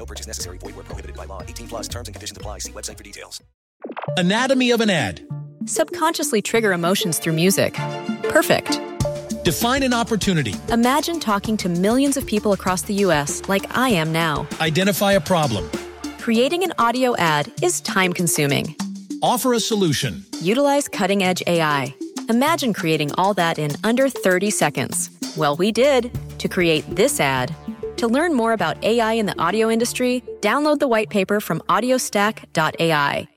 No purchase necessary. Void where prohibited by law. 18 plus terms and conditions apply. See website for details. Anatomy of an ad. Subconsciously trigger emotions through music. Perfect. Define an opportunity. Imagine talking to millions of people across the U.S. like I am now. Identify a problem. Creating an audio ad is time consuming. Offer a solution. Utilize cutting edge AI. Imagine creating all that in under 30 seconds. Well, we did to create this ad. To learn more about AI in the audio industry, download the white paper from audiostack.ai.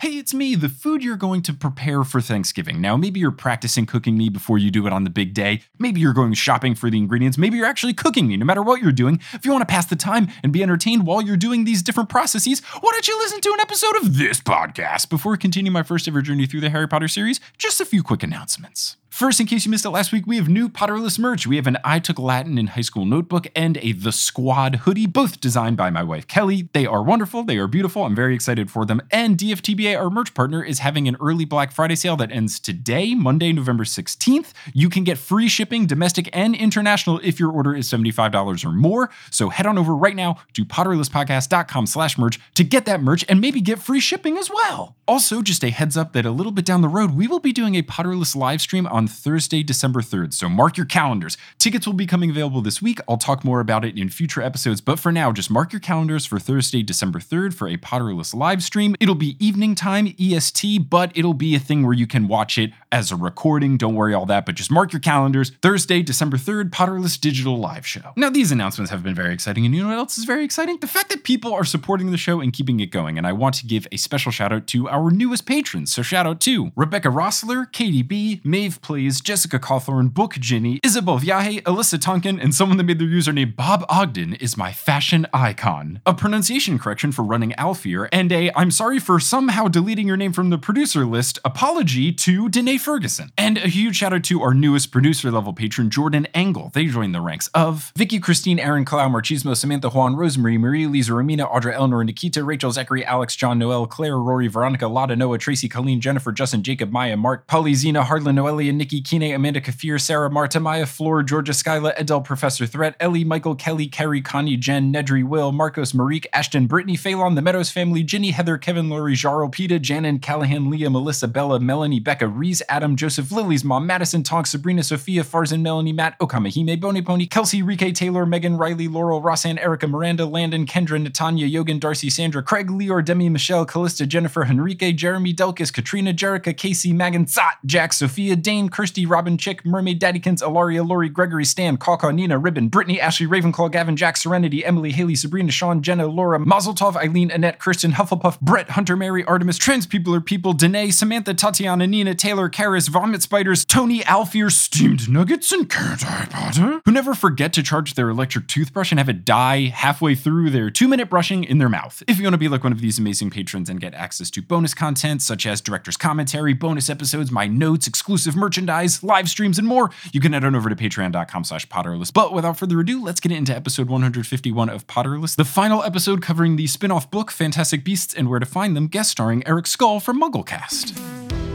Hey, it's me, the food you're going to prepare for Thanksgiving. Now, maybe you're practicing cooking me before you do it on the big day. Maybe you're going shopping for the ingredients. Maybe you're actually cooking me, no matter what you're doing. If you want to pass the time and be entertained while you're doing these different processes, why don't you listen to an episode of this podcast? Before continuing my first ever journey through the Harry Potter series, just a few quick announcements. First, in case you missed it last week, we have new Potterless merch. We have an I Took Latin in High School notebook and a The Squad hoodie, both designed by my wife Kelly. They are wonderful, they are beautiful. I'm very excited for them. And DFTBA, our merch partner, is having an early Black Friday sale that ends today, Monday, November 16th. You can get free shipping, domestic and international, if your order is $75 or more. So head on over right now to potterlesspodcast.com slash merch to get that merch and maybe get free shipping as well. Also, just a heads up that a little bit down the road, we will be doing a Potterless live stream on Thursday, December 3rd. So mark your calendars. Tickets will be coming available this week. I'll talk more about it in future episodes, but for now, just mark your calendars for Thursday, December 3rd for a Potterless live stream. It'll be evening time, EST, but it'll be a thing where you can watch it as a recording. Don't worry all that, but just mark your calendars. Thursday, December 3rd, Potterless Digital Live Show. Now, these announcements have been very exciting, and you know what else is very exciting? The fact that people are supporting the show and keeping it going. And I want to give a special shout out to our newest patrons. So shout out to Rebecca Rossler, Katie B, Maeve Plays, Jessica Cawthorn, Book Ginny, Isabel Viaje, Alyssa Tonkin, and someone that made their username Bob Ogden is my fashion icon. A pronunciation correction for running Alfier, and a I'm sorry for somehow deleting your name from the producer list apology to Danae Ferguson. And a huge shout out to our newest producer level patron, Jordan Engel. They joined the ranks of Vicky, Christine, Aaron, Clau, Marchismo, Samantha Juan, Rosemary, Marie, Lisa, Romina, Audra, Eleanor, Nikita, Rachel, Zachary, Alex, John, Noel, Claire, Rory, Veronica, Lotta, Noah, Tracy, Colleen, Jennifer, Justin, Jacob, Maya, Mark, Polly, Zena, Hardlin, Noelia, Nikki, Kine, Amanda, Kafir, Sarah, Marta, Maya, Floor, Georgia, Skyla, Edel, Professor Threat, Ellie, Michael, Kelly, Carrie, Connie, Jen, Nedry, Will, Marcos, Marique, Ashton, Brittany, Phelan, The Meadows Family, Ginny, Heather, Kevin, Lori, Jarl, Peta, Janan, Callahan, Leah, Melissa, Bella, Melanie, Becca, Reese, Adam, Joseph, Lily's mom, Madison, Tonk, Sabrina, Sophia, Farzan, Melanie, Matt, Okamahime, Boney Pony, Kelsey, Rike, Taylor, Megan, Riley, Laurel, Rossan, Erica, Miranda, Landon, Kendra, Natanya, Yogan, Darcy, Sandra, Craig, Leor, Demi, Michelle, Callista, Jennifer, Henrique, Jeremy, Delkis, Katrina, Jerica, Casey, Megan, Zot, Jack, Sophia, Dane, Kirsty, Robin, Chick, Mermaid, Daddykins, Alaria, Lori, Gregory, Stan, Kaka, Nina, Ribbon, Brittany, Ashley, Ravenclaw, Gavin, Jack, Serenity, Emily, Haley, Sabrina, Sean, Jenna, Laura, Mazel Tov, Eileen, Annette, Kristen, Hufflepuff, Brett, Hunter, Mary, Artemis, Trans People are People, Danae, Samantha, Tatiana, Nina, Taylor, Karis, Vomit Spiders, Tony, Alfier, Steamed Nuggets, and Carrot Eye Potter, who never forget to charge their electric toothbrush and have it die halfway through their two minute brushing in their mouth. If you want to be like one of these amazing patrons and get access to bonus content such as director's commentary, bonus episodes, my notes, exclusive merchandise, live streams, and more, you can head on over to patreon.com slash potterless. But without further ado, let's get into episode 151 of Potterless, the final episode covering the spin off book Fantastic Beasts and Where to Find Them, guest starring Eric Scull from Mugglecast.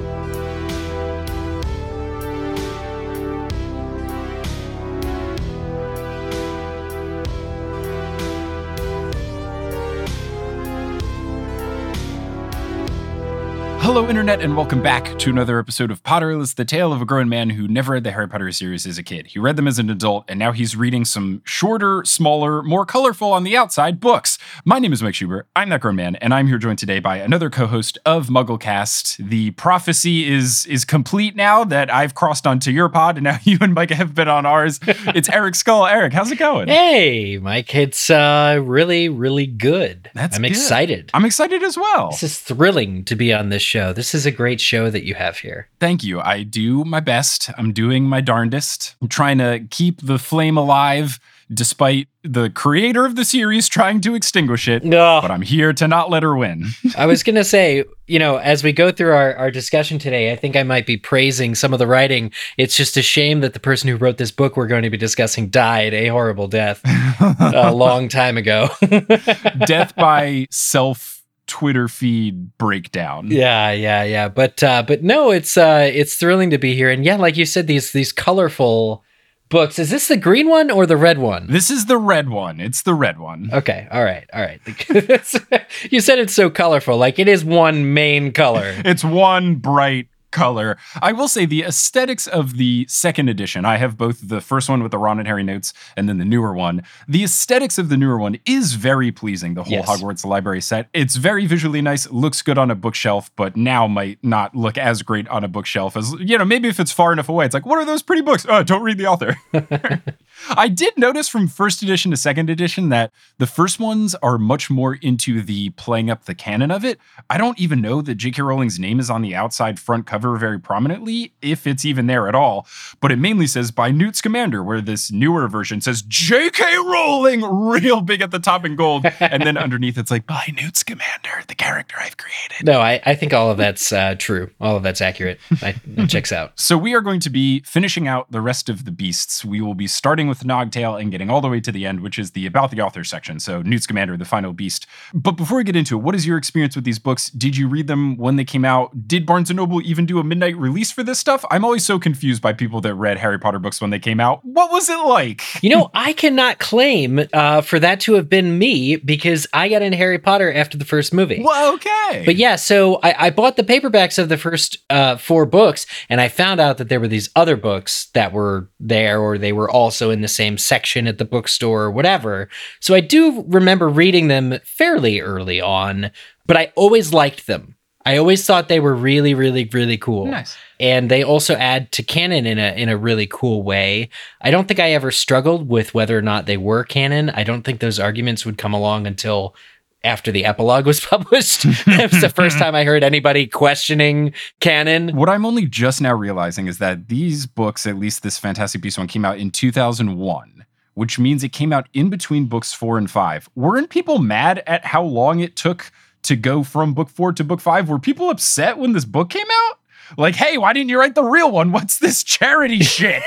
Hello, Internet, and welcome back to another episode of Potterless, the tale of a grown man who never read the Harry Potter series as a kid. He read them as an adult, and now he's reading some shorter, smaller, more colorful on the outside books. My name is Mike Schubert. I'm that grown man, and I'm here joined today by another co-host of Mugglecast. The prophecy is is complete now that I've crossed onto your pod, and now you and Mike have been on ours. It's Eric Scull. Eric, how's it going? Hey, Mike, it's uh, really, really good. That's I'm good. excited. I'm excited as well. This is thrilling to be on this show. This is a great show that you have here. Thank you. I do my best. I'm doing my darndest. I'm trying to keep the flame alive despite the creator of the series trying to extinguish it. No. But I'm here to not let her win. I was going to say, you know, as we go through our, our discussion today, I think I might be praising some of the writing. It's just a shame that the person who wrote this book we're going to be discussing died a horrible death a long time ago. Death by self Twitter feed breakdown. Yeah, yeah, yeah. But uh but no, it's uh it's thrilling to be here. And yeah, like you said, these these colorful books. Is this the green one or the red one? This is the red one. It's the red one. Okay, all right, all right. you said it's so colorful. Like it is one main color. It's one bright color. I will say the aesthetics of the second edition, I have both the first one with the Ron and Harry notes and then the newer one. The aesthetics of the newer one is very pleasing, the whole Yes. Hogwarts library set. It's very visually nice, looks good on a bookshelf, but now might not look as great on a bookshelf as, you know, maybe if it's far enough away. It's like, what are those pretty books? Oh, don't read the author. I did notice from first edition to second edition that the first ones are much more into the playing up the canon of it. I don't even know that J.K. Rowling's name is on the outside front cover very prominently, if it's even there at all. But it mainly says by Newt Scamander, where this newer version says J.K. Rowling real big at the top in gold. and then underneath it's like by Newt Scamander, the character I've created. No, I, I think all of that's uh, true. All of that's accurate. I, it checks out. So we are going to be finishing out the rest of the beasts. We will be starting with Nogtail and getting all the way to the end, which is the about the author section. So Newt Scamander, the final beast. But before we get into it, what is your experience with these books? Did you read them when they came out? Did Barnes and Noble even do a midnight release for this stuff? I'm always so confused by people that read Harry Potter books when they came out. What was it like? You know, I cannot claim uh, for that to have been me because I got into Harry Potter after the first movie. Well, okay. But yeah, so I, I bought the paperbacks of the first uh, four books, and I found out that there were these other books that were there, or they were also in the same section at the bookstore or whatever. So I do remember reading them fairly early on, but I always liked them. I always thought they were really, really, really cool. Nice. And they also add to canon in a in a really cool way. I don't think I ever struggled with whether or not they were canon. I don't think those arguments would come along until after the epilogue was published. it was the first time I heard anybody questioning canon. What I'm only just now realizing is that these books, at least this Fantastic Beasts one, came out in 2001, which means it came out in between books four and five. Weren't people mad at how long it took to go from book four to book five? Were people upset when this book came out? Like, hey, why didn't you write the real one? What's this charity shit?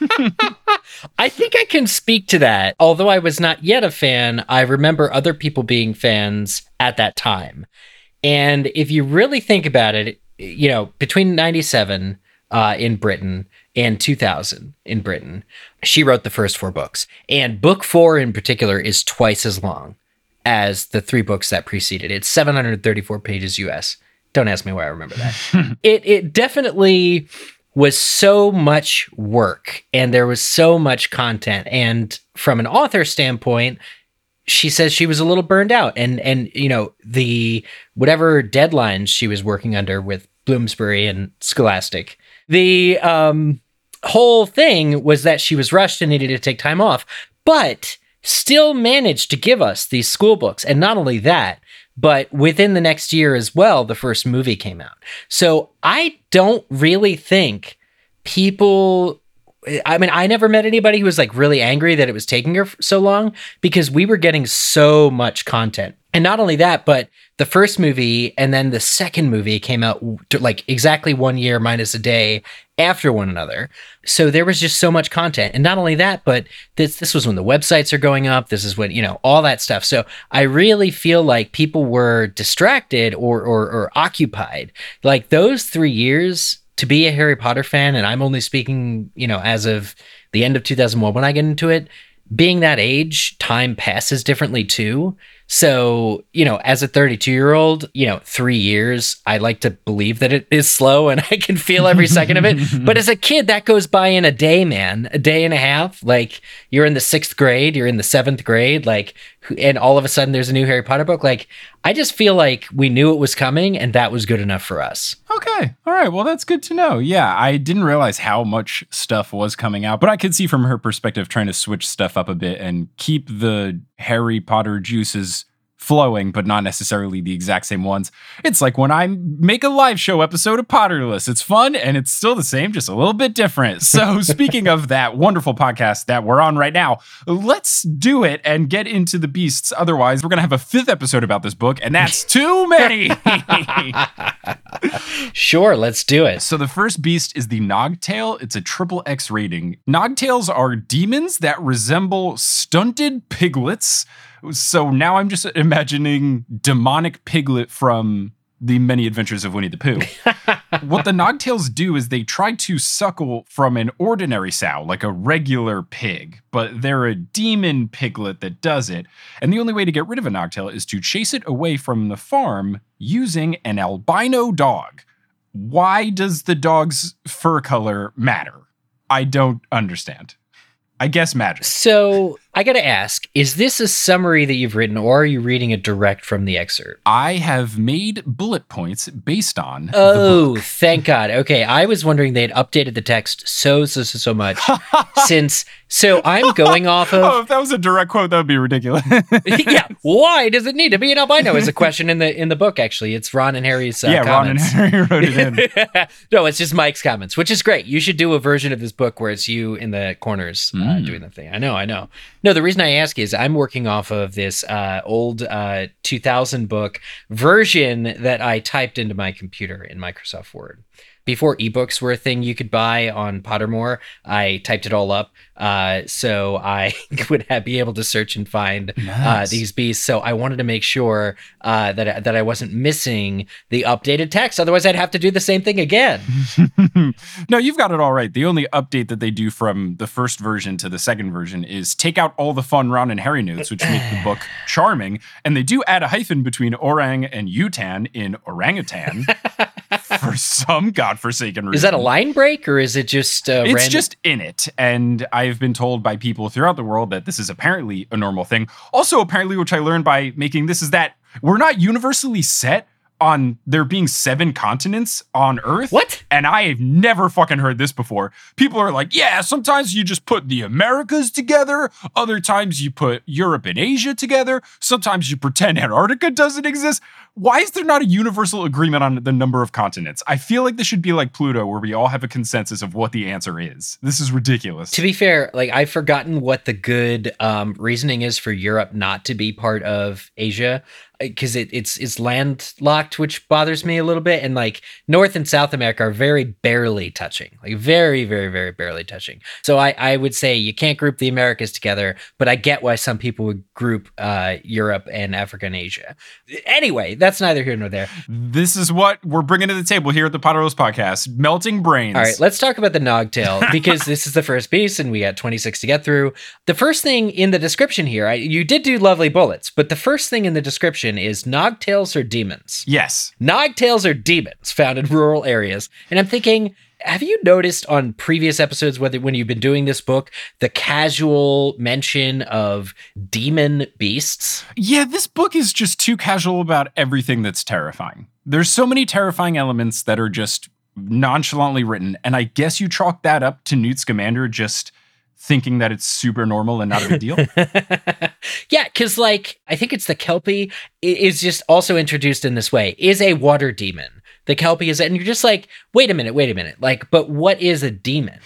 I think I can speak to that. Although I was not yet a fan, I remember other people being fans at that time. And if you really think about it, you know, between 97 uh, in Britain and 2000 in Britain, she wrote the first four books. And book four in particular is twice as long as the three books that preceded. It, it's 734 pages US. Don't ask me why I remember that. it it definitely was so much work and there was so much content. And from an author standpoint she says she was a little burned out. And and you know the whatever deadlines she was working under with Bloomsbury and Scholastic the um whole thing was that she was rushed and needed to take time off but still managed to give us these school books. And not only that but within the next year as well the first movie came out so i don't really think people I mean, I never met anybody who was like really angry that it was taking her so long because we were getting so much content. And not only that, but the first movie and then the second movie came out like exactly one year minus a day after one another. So there was just so much content. And not only that, but this this was when the websites are going up. This is when, you know, all that stuff. So I really feel like people were distracted or or, or occupied. Like those three years to be a Harry Potter fan, and I'm only speaking, you know, as of the end of 2001 when I get into it, being that age, time passes differently too. So, you know, as a 32 year old, you know, three years, I like to believe that it is slow and I can feel every second of it. But as a kid, that goes by in a day, man, a day and a half. Like you're in the sixth grade, you're in the seventh grade, like, and all of a sudden there's a new Harry Potter book. Like, I just feel like we knew it was coming and that was good enough for us. Okay. All right. Well, that's good to know. Yeah. I didn't realize how much stuff was coming out, but I could see from her perspective trying to switch stuff up a bit and keep the Harry Potter juices flowing, but not necessarily the exact same ones. It's like when I make a live show episode of Potterless. It's fun and it's still the same, just a little bit different. So, speaking of that wonderful podcast that we're on right now, let's do it and get into the beasts. Otherwise, we're going to have a fifth episode about this book, and that's too many. Sure, let's do it. So the first beast is the Nogtail. It's a triple X rating. Nogtails are demons that resemble stunted piglets. So now I'm just imagining demonic piglet from the many adventures of Winnie the Pooh. what the Nogtails do is they try to suckle from an ordinary sow, like a regular pig, but they're a demon piglet that does it. And the only way to get rid of a Nogtail is to chase it away from the farm using an albino dog. Why does the dog's fur color matter? I don't understand. I guess magic. So I got to ask: Is this a summary that you've written, or are you reading it direct from the excerpt? I have made bullet points based on. the Oh, thank God. Okay, I was wondering they had updated the text so so so, so much since. So I'm going off of. Oh, if that was a direct quote, that would be ridiculous. yeah, why does it need to be an albino? Is a question in the in the book. Actually, it's Ron and Harry's. Uh, yeah, Ron and comments. Henry wrote it in. no, it's just Mike's comments, which is great. You should do a version of this book where it's you in the corners uh, Mm. doing the thing. I know, I know. No, the reason I ask is I'm working off of this uh, old uh, 2000 book version that I typed into my computer in Microsoft Word. Before ebooks were a thing you could buy on Pottermore, I typed it all up uh, so I would have, be able to search and find uh, these beasts. So I wanted to make sure uh, that I- that I wasn't missing the updated text. Otherwise, I'd have to do the same thing again. no, you've got it all right. The only update that they do from the first version to the second version is take out all the fun Ron and Harry notes, which make the book charming, and they do add a hyphen between orang and utan in orangutan for some godforsaken reason. Is that a line break or is it just uh, It's random? just in it. And I've been told by people throughout the world that this is apparently a normal thing. Also, apparently, which I learned by making this is that we're not universally set on there being seven continents on Earth. What? And I have never fucking heard this before. People are like, yeah, sometimes you just put the Americas together. Other times you put Europe and Asia together. Sometimes you pretend Antarctica doesn't exist. Why is there not a universal agreement on the number of continents? I feel like this should be like Pluto, where we all have a consensus of what the answer is. This is ridiculous. To be fair, like I've forgotten what the good um, reasoning is for Europe not to be part of Asia because it, it's it's landlocked, which bothers me a little bit. And like North and South America are very barely touching, like very, very, very barely touching. So I, I would say you can't group the Americas together, but I get why some people would group uh, Europe and Africa and Asia. Anyway, that's neither here nor there. this is what we're bringing to the table here at the Potterless Podcast melting brains. All right, let's talk about the Nogtail because this is the first piece and we got 26 to get through. The first thing in the description here, I, you did do lovely bullets, but the first thing in the description is Nogtails are demons. yes. Nogtails are demons found in rural areas. And I'm thinking, have you noticed on previous episodes, whether when you've been doing this book, the casual mention of demon beasts? Yeah, this book is just too casual about everything that's terrifying. There's so many terrifying elements that are just nonchalantly written, and I guess you chalk that up to Newt Scamander just thinking that it's super normal and not a big deal. yeah, because like I think it's the Kelpie is just also introduced in this way is a water demon. The Kelpie is, and you're just like, wait a minute, wait a minute, like, but what is a demon?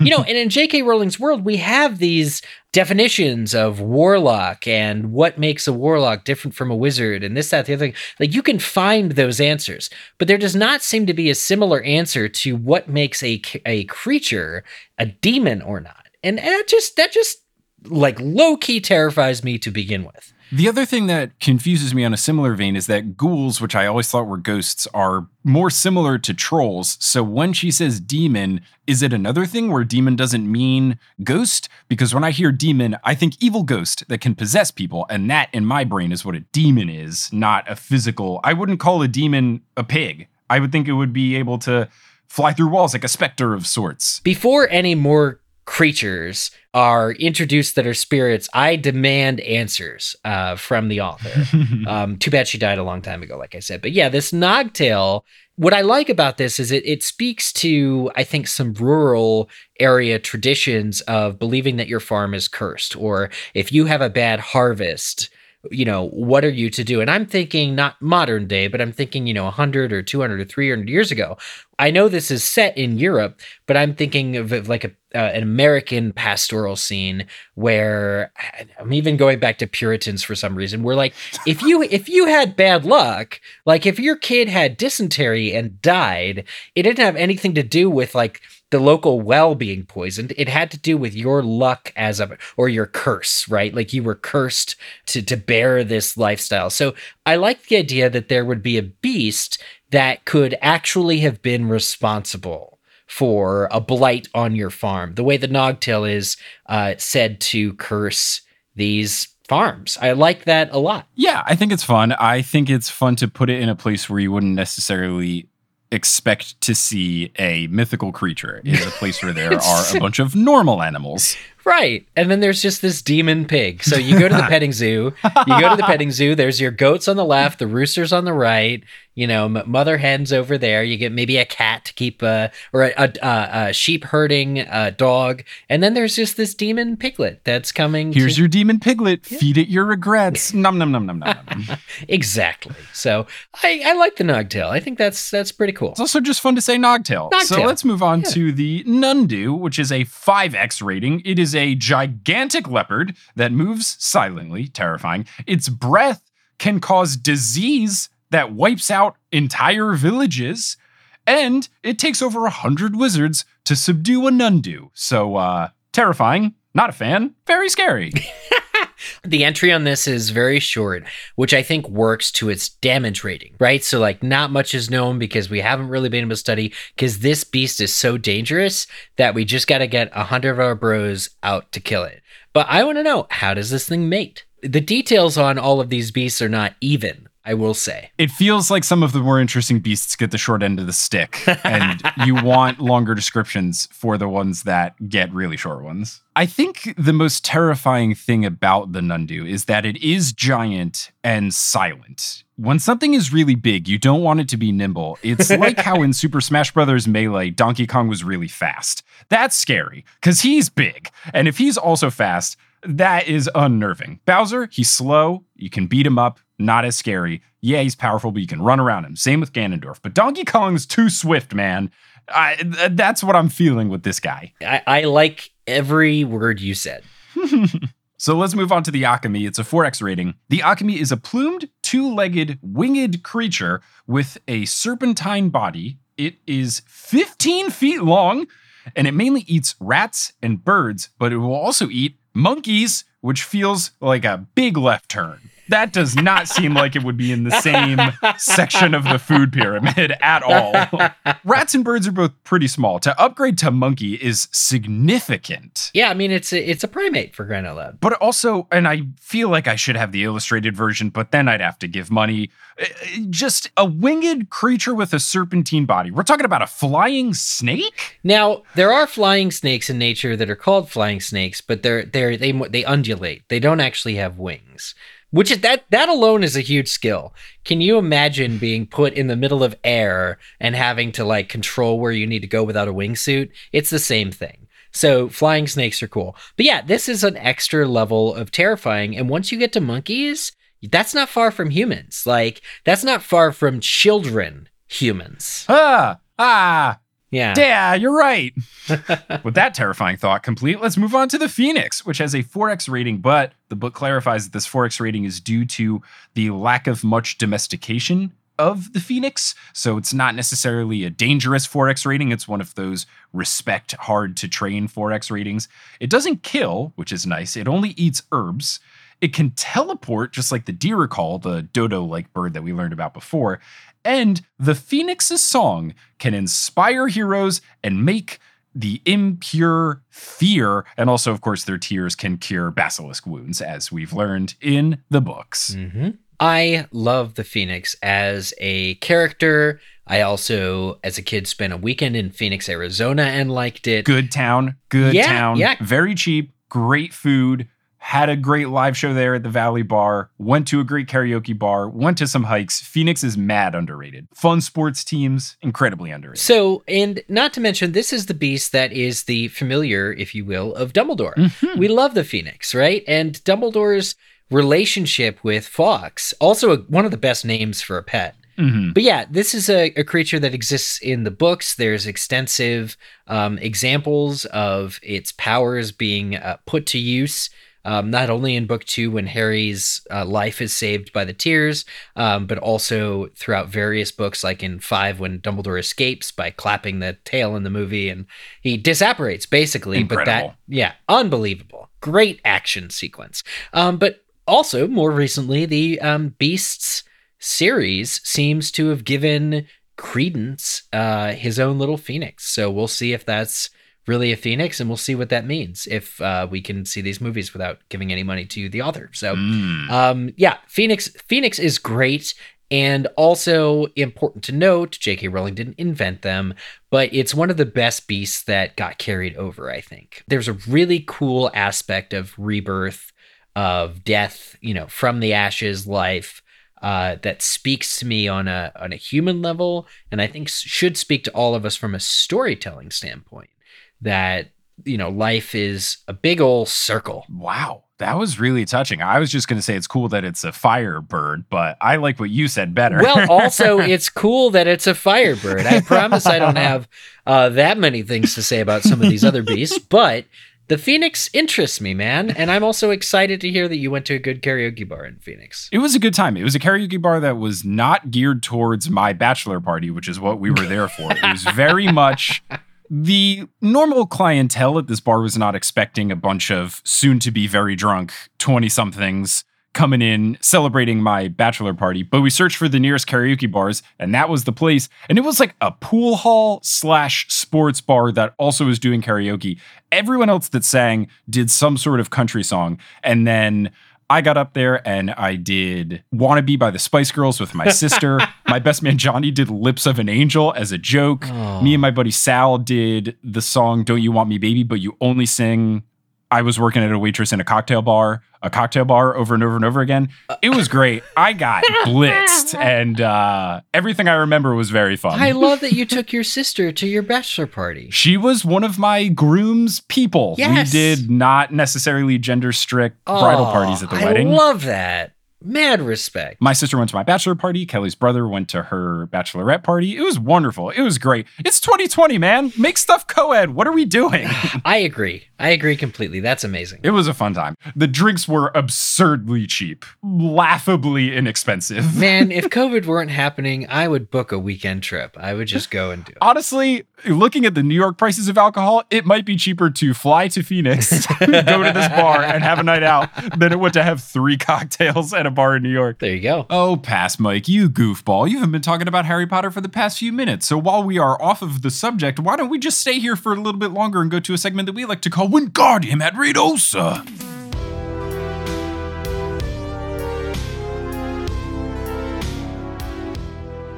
you know, and in J.K. Rowling's world, we have these definitions of warlock and what makes a warlock different from a wizard and this, that, the other thing. Like, you can find those answers, but there does not seem to be a similar answer to what makes a a creature a demon or not. And, and that just that just like low key terrifies me to begin with. The other thing that confuses me on a similar vein is that ghouls, which I always thought were ghosts, are more similar to trolls. So when she says demon, is it another thing where demon doesn't mean ghost? Because when I hear demon, I think evil ghost that can possess people. And that in my brain is what a demon is, not a physical. I wouldn't call a demon a pig. I would think it would be able to fly through walls like a specter of sorts. Before any more creatures are introduced that are spirits, I demand answers uh, from the author. um, too bad she died a long time ago, like I said. But yeah, this Nogtail. What I like about this is it, it speaks to, I think, some rural area traditions of believing that your farm is cursed, or if you have a bad harvest, you know, what are you to do? And I'm thinking not modern day, but I'm thinking, you know, 100 or 200 or 300 years ago. I know this is set in Europe, but I'm thinking of, like a uh, an American pastoral scene where I'm even going back to Puritans for some reason. Where like if you if you had bad luck, like if your kid had dysentery and died, it didn't have anything to do with like the local well being poisoned. It had to do with your luck as a or your curse, right? Like you were cursed to to bear this lifestyle. So I like the idea that there would be a beast that could actually have been responsible for a blight on your farm. The way the Nogtail is uh, said to curse these farms. I like that a lot. Yeah, I think it's fun. I think it's fun to put it in a place where you wouldn't necessarily expect to see a mythical creature in a place where there are a bunch of normal animals. Right. And then there's just this demon pig. So you go to the petting zoo. You go to the petting zoo. There's your goats on the left, the roosters on the right. You know, m- mother hens over there. You get maybe a cat to keep, uh, or a, a, a, a sheep herding uh, dog. And then there's just this demon piglet that's coming. Here's to- your demon piglet. Feed it your regrets. Num num num num num. exactly. So I, I like the Nogtail. I think that's that's pretty cool. It's also just fun to say Nogtail. So let's move on Yeah. to the Nundu, which is a 5X rating. It is a gigantic leopard that moves silently, terrifying. Its breath can cause disease that wipes out entire villages. And it takes over a hundred wizards to subdue a Nundu. So, uh, terrifying. Not a fan. Very scary. The entry on this is very short, which I think works to its damage rating, right? So, like, not much is known because we haven't really been able to study because this beast is so dangerous that we just got to get a hundred of our bros out to kill it. But I want to know how does this thing mate? The details on all of these beasts are not even, I will say. it feels like some of the more interesting beasts get the short end of the stick, and you want longer descriptions for the ones that get really short ones. I think the most terrifying thing about the Nundu is that it is giant and silent. When something is really big, you don't want it to be nimble. It's like how in Super Smash Bros. Melee, Donkey Kong was really fast. That's scary because he's big. And if he's also fast, that is unnerving. Bowser, he's slow. You can beat him up. Not as scary. Yeah, he's powerful, but you can run around him. Same with Ganondorf. But Donkey Kong's too swift, man. I, th- that's what I'm feeling with this guy. I, I like every word you said. So let's move on to the Occamy. It's a 4X rating. The Occamy is a plumed, two legged, winged creature with a serpentine body. It is 15 feet long and it mainly eats rats and birds, but it will also eat monkeys, which feels like a big left turn. That does not seem like it would be in the same section of the food pyramid at all. Rats and birds are both pretty small. To upgrade to monkey is significant. Yeah, I mean it's a, it's a primate for crying out loud. But also, and I feel like I should have the illustrated version, but then I'd have to give money. Uh, Just a winged creature with a serpentine body. We're talking about a flying snake? Now there are flying snakes in nature that are called flying snakes, but they're they're they they undulate. They don't actually have wings. Which is that that alone is a huge skill. Can you imagine being put in the middle of air and having to like control where you need to go without a wingsuit? It's the same thing. So flying snakes are cool. But yeah, this is an extra level of terrifying. And once you get to monkeys, that's not far from humans. Like that's not far from children humans. Ah, ah, Yeah. yeah, you're right. With that terrifying thought complete, let's move on to the Phoenix, which has a 4X rating, but the book clarifies that this 4X rating is due to the lack of much domestication of the Phoenix. So it's not necessarily a dangerous 4X rating. It's one of those respect, hard to train 4X ratings. It doesn't kill, which is nice. It only eats herbs. It can teleport, just like the Diricawl, the dodo like bird that we learned about before. And the Phoenix's song can inspire heroes and make the impure fear. And also, of course, their tears can cure basilisk wounds, as we've learned in the books. hmm I love the Phoenix as a character. I also, as a kid, spent a weekend in Phoenix, Arizona, and liked it. Good town, good Yeah, town, yeah. very cheap, great food. Had a great live show there at the Valley Bar, went to a great karaoke bar, went to some hikes. Phoenix is mad underrated. Fun sports teams, incredibly underrated. So, and not to mention, this is the beast that is the familiar, if you will, of Dumbledore. Mhm. We love the Phoenix, right? And Dumbledore's relationship with Fawkes. Also, a, one of the best names for a pet. Mm-hmm. But yeah, this is a, a creature that exists in the books. There's extensive um, examples of its powers being uh, put to use. Um, not only in book two when Harry's uh, life is saved by the tears, um, but also throughout various books, like in five when Dumbledore escapes by clapping the tail in the movie and he disapparates basically. But Incredible. that, yeah, unbelievable. Great action sequence. Um, but also, more recently, the um, Beasts series seems to have given credence uh, his own little phoenix. So we'll see if that's really a phoenix, and we'll see what that means if uh, we can see these movies without giving any money to the author. So, Mm. um, yeah, Phoenix Phoenix is great. And also important to note, J.K. Rowling didn't invent them, but it's one of the best beasts that got carried over, I think. There's a really cool aspect of rebirth, of death, you know, from the ashes life uh, that speaks to me on a on a human level, and I think should speak to all of us from a storytelling standpoint. That you know, life is a big old circle. Wow, that was really touching. I was just going to say it's cool that it's a firebird, but I like what you said better. Well, also, it's cool that it's a firebird. I promise I don't have uh, that many things to say about some of these other beasts, but the phoenix interests me, man. And I'm also excited to hear that you went to a good karaoke bar in Phoenix. It was a good time. It was a karaoke bar that was not geared towards my bachelor party, which is what we were there for. It was very much the normal clientele at this bar was not expecting a bunch of soon to be very drunk 20 somethings coming in celebrating my bachelor party. But we searched for the nearest karaoke bars, and that was the place. And it was like a pool hall slash sports bar that also was doing karaoke. Everyone else that sang did some sort of country song. And then I got up there and I did Wannabe by the Spice Girls with my sister. my best man Johnny did Lips of an Angel as a joke. Me and my buddy Sal did the song Don't You Want Me Baby, but you only sing I was working at a waitress in a cocktail bar, a cocktail bar over and over and over again. It was great. I got blitzed and uh, everything I remember was very fun. I love that you took your sister to your bachelor party. she was one of my groom's people. Yes. We did not necessarily gender strict bridal Oh, parties at the I wedding. I love that. Mad respect. My sister went to my bachelor party. Kelly's brother went to her bachelorette party. It was wonderful. It was great. It's 2020, man. Make stuff co ed. What are we doing? I agree. I agree completely. That's amazing. it was a fun time. The drinks were absurdly cheap, laughably inexpensive. Man, if COVID weren't happening, I would book a weekend trip. I would just go and do it. Honestly, looking at the New York prices of alcohol, it might be cheaper to fly to Phoenix, go to this bar, and have a night out than it would to have three cocktails at a bar in New York. There you go. Oh, pass, Mike, you goofball. You haven't been talking about Harry Potter for the past few minutes. So while we are off of the subject, why don't we just stay here for a little bit longer and go to a segment that we like to call Wingardium Adredosa?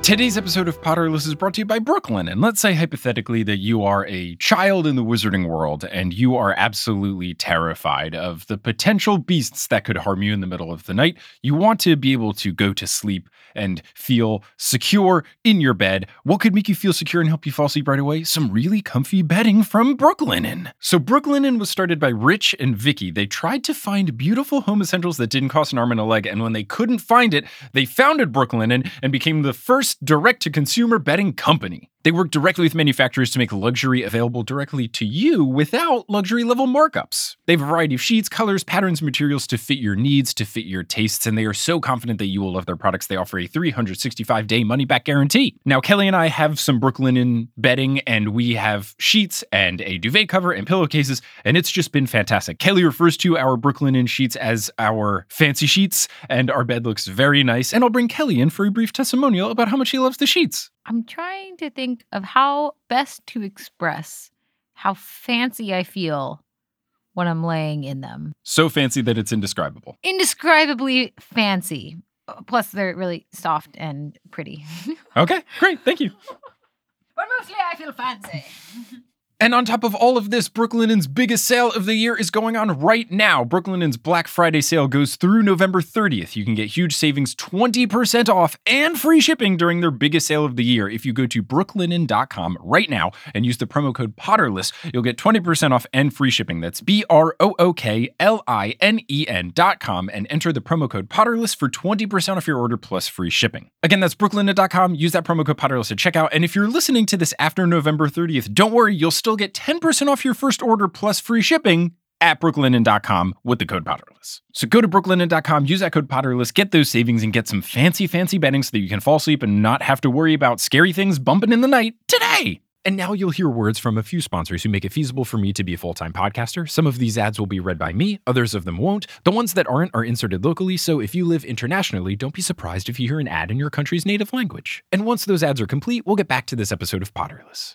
Today's episode of Potterless is brought to you by Brooklinen. And let's say hypothetically that you are a child in the wizarding world and you are absolutely terrified of the potential beasts that could harm you in the middle of the night. You want to be able to go to sleep and feel secure in your bed. What could make you feel secure and help you fall asleep right away? Some really comfy bedding from Brooklinen. So Brooklinen was started by Rich and Vicky. They tried to find beautiful home essentials that didn't cost an arm and a leg, and when they couldn't find it, they founded Brooklinen and became the first direct-to-consumer betting company. They work directly with manufacturers to make luxury available directly to you without luxury level markups. They have a variety of sheets, colors, patterns, materials to fit your needs, to fit your tastes, and they are so confident that you will love their products. They offer a 365 day money back guarantee. Now, Kelly and I have some Brooklinen bedding, and we have sheets and a duvet cover and pillowcases, and it's just been fantastic. Kelly refers to our Brooklinen sheets as our fancy sheets, and our bed looks very nice. And I'll bring Kelly in for a brief testimonial about how much he loves the sheets. I'm trying to think of how best to express how fancy I feel when I'm laying in them. So fancy that it's indescribable. Indescribably fancy. Plus, they're really soft and pretty. Okay, great. Thank you. but mostly, I feel fancy. And on top of all of this, Brooklinen's biggest sale of the year is going on right now. Brooklinen's Black Friday sale goes through November 30th. You can get huge savings 20% off and free shipping during their biggest sale of the year. If you go to brooklinen.com right now and use the promo code Potterless, you'll get 20% off and free shipping. That's B R O O K L I N E N.com and enter the promo code Potterless for 20% off your order plus free shipping. Again, that's brooklinen.com. Use that promo code Potterless at checkout. And if you're listening to this after November 30th, don't worry, you'll still get 10% off your first order plus free shipping at brooklinen.com with the code Potterless. So go to brooklinen.com, use that code Potterless, get those savings, and get some fancy, fancy bedding so that you can fall asleep and not have to worry about scary things bumping in the night today. And now you'll hear words from a few sponsors who make it feasible for me to be a full time podcaster. Some of these ads will be read by me, others of them won't. The ones that aren't are inserted locally, so if you live internationally, don't be surprised if you hear an ad in your country's native language. And once those ads are complete, we'll get back to this episode of Potterless.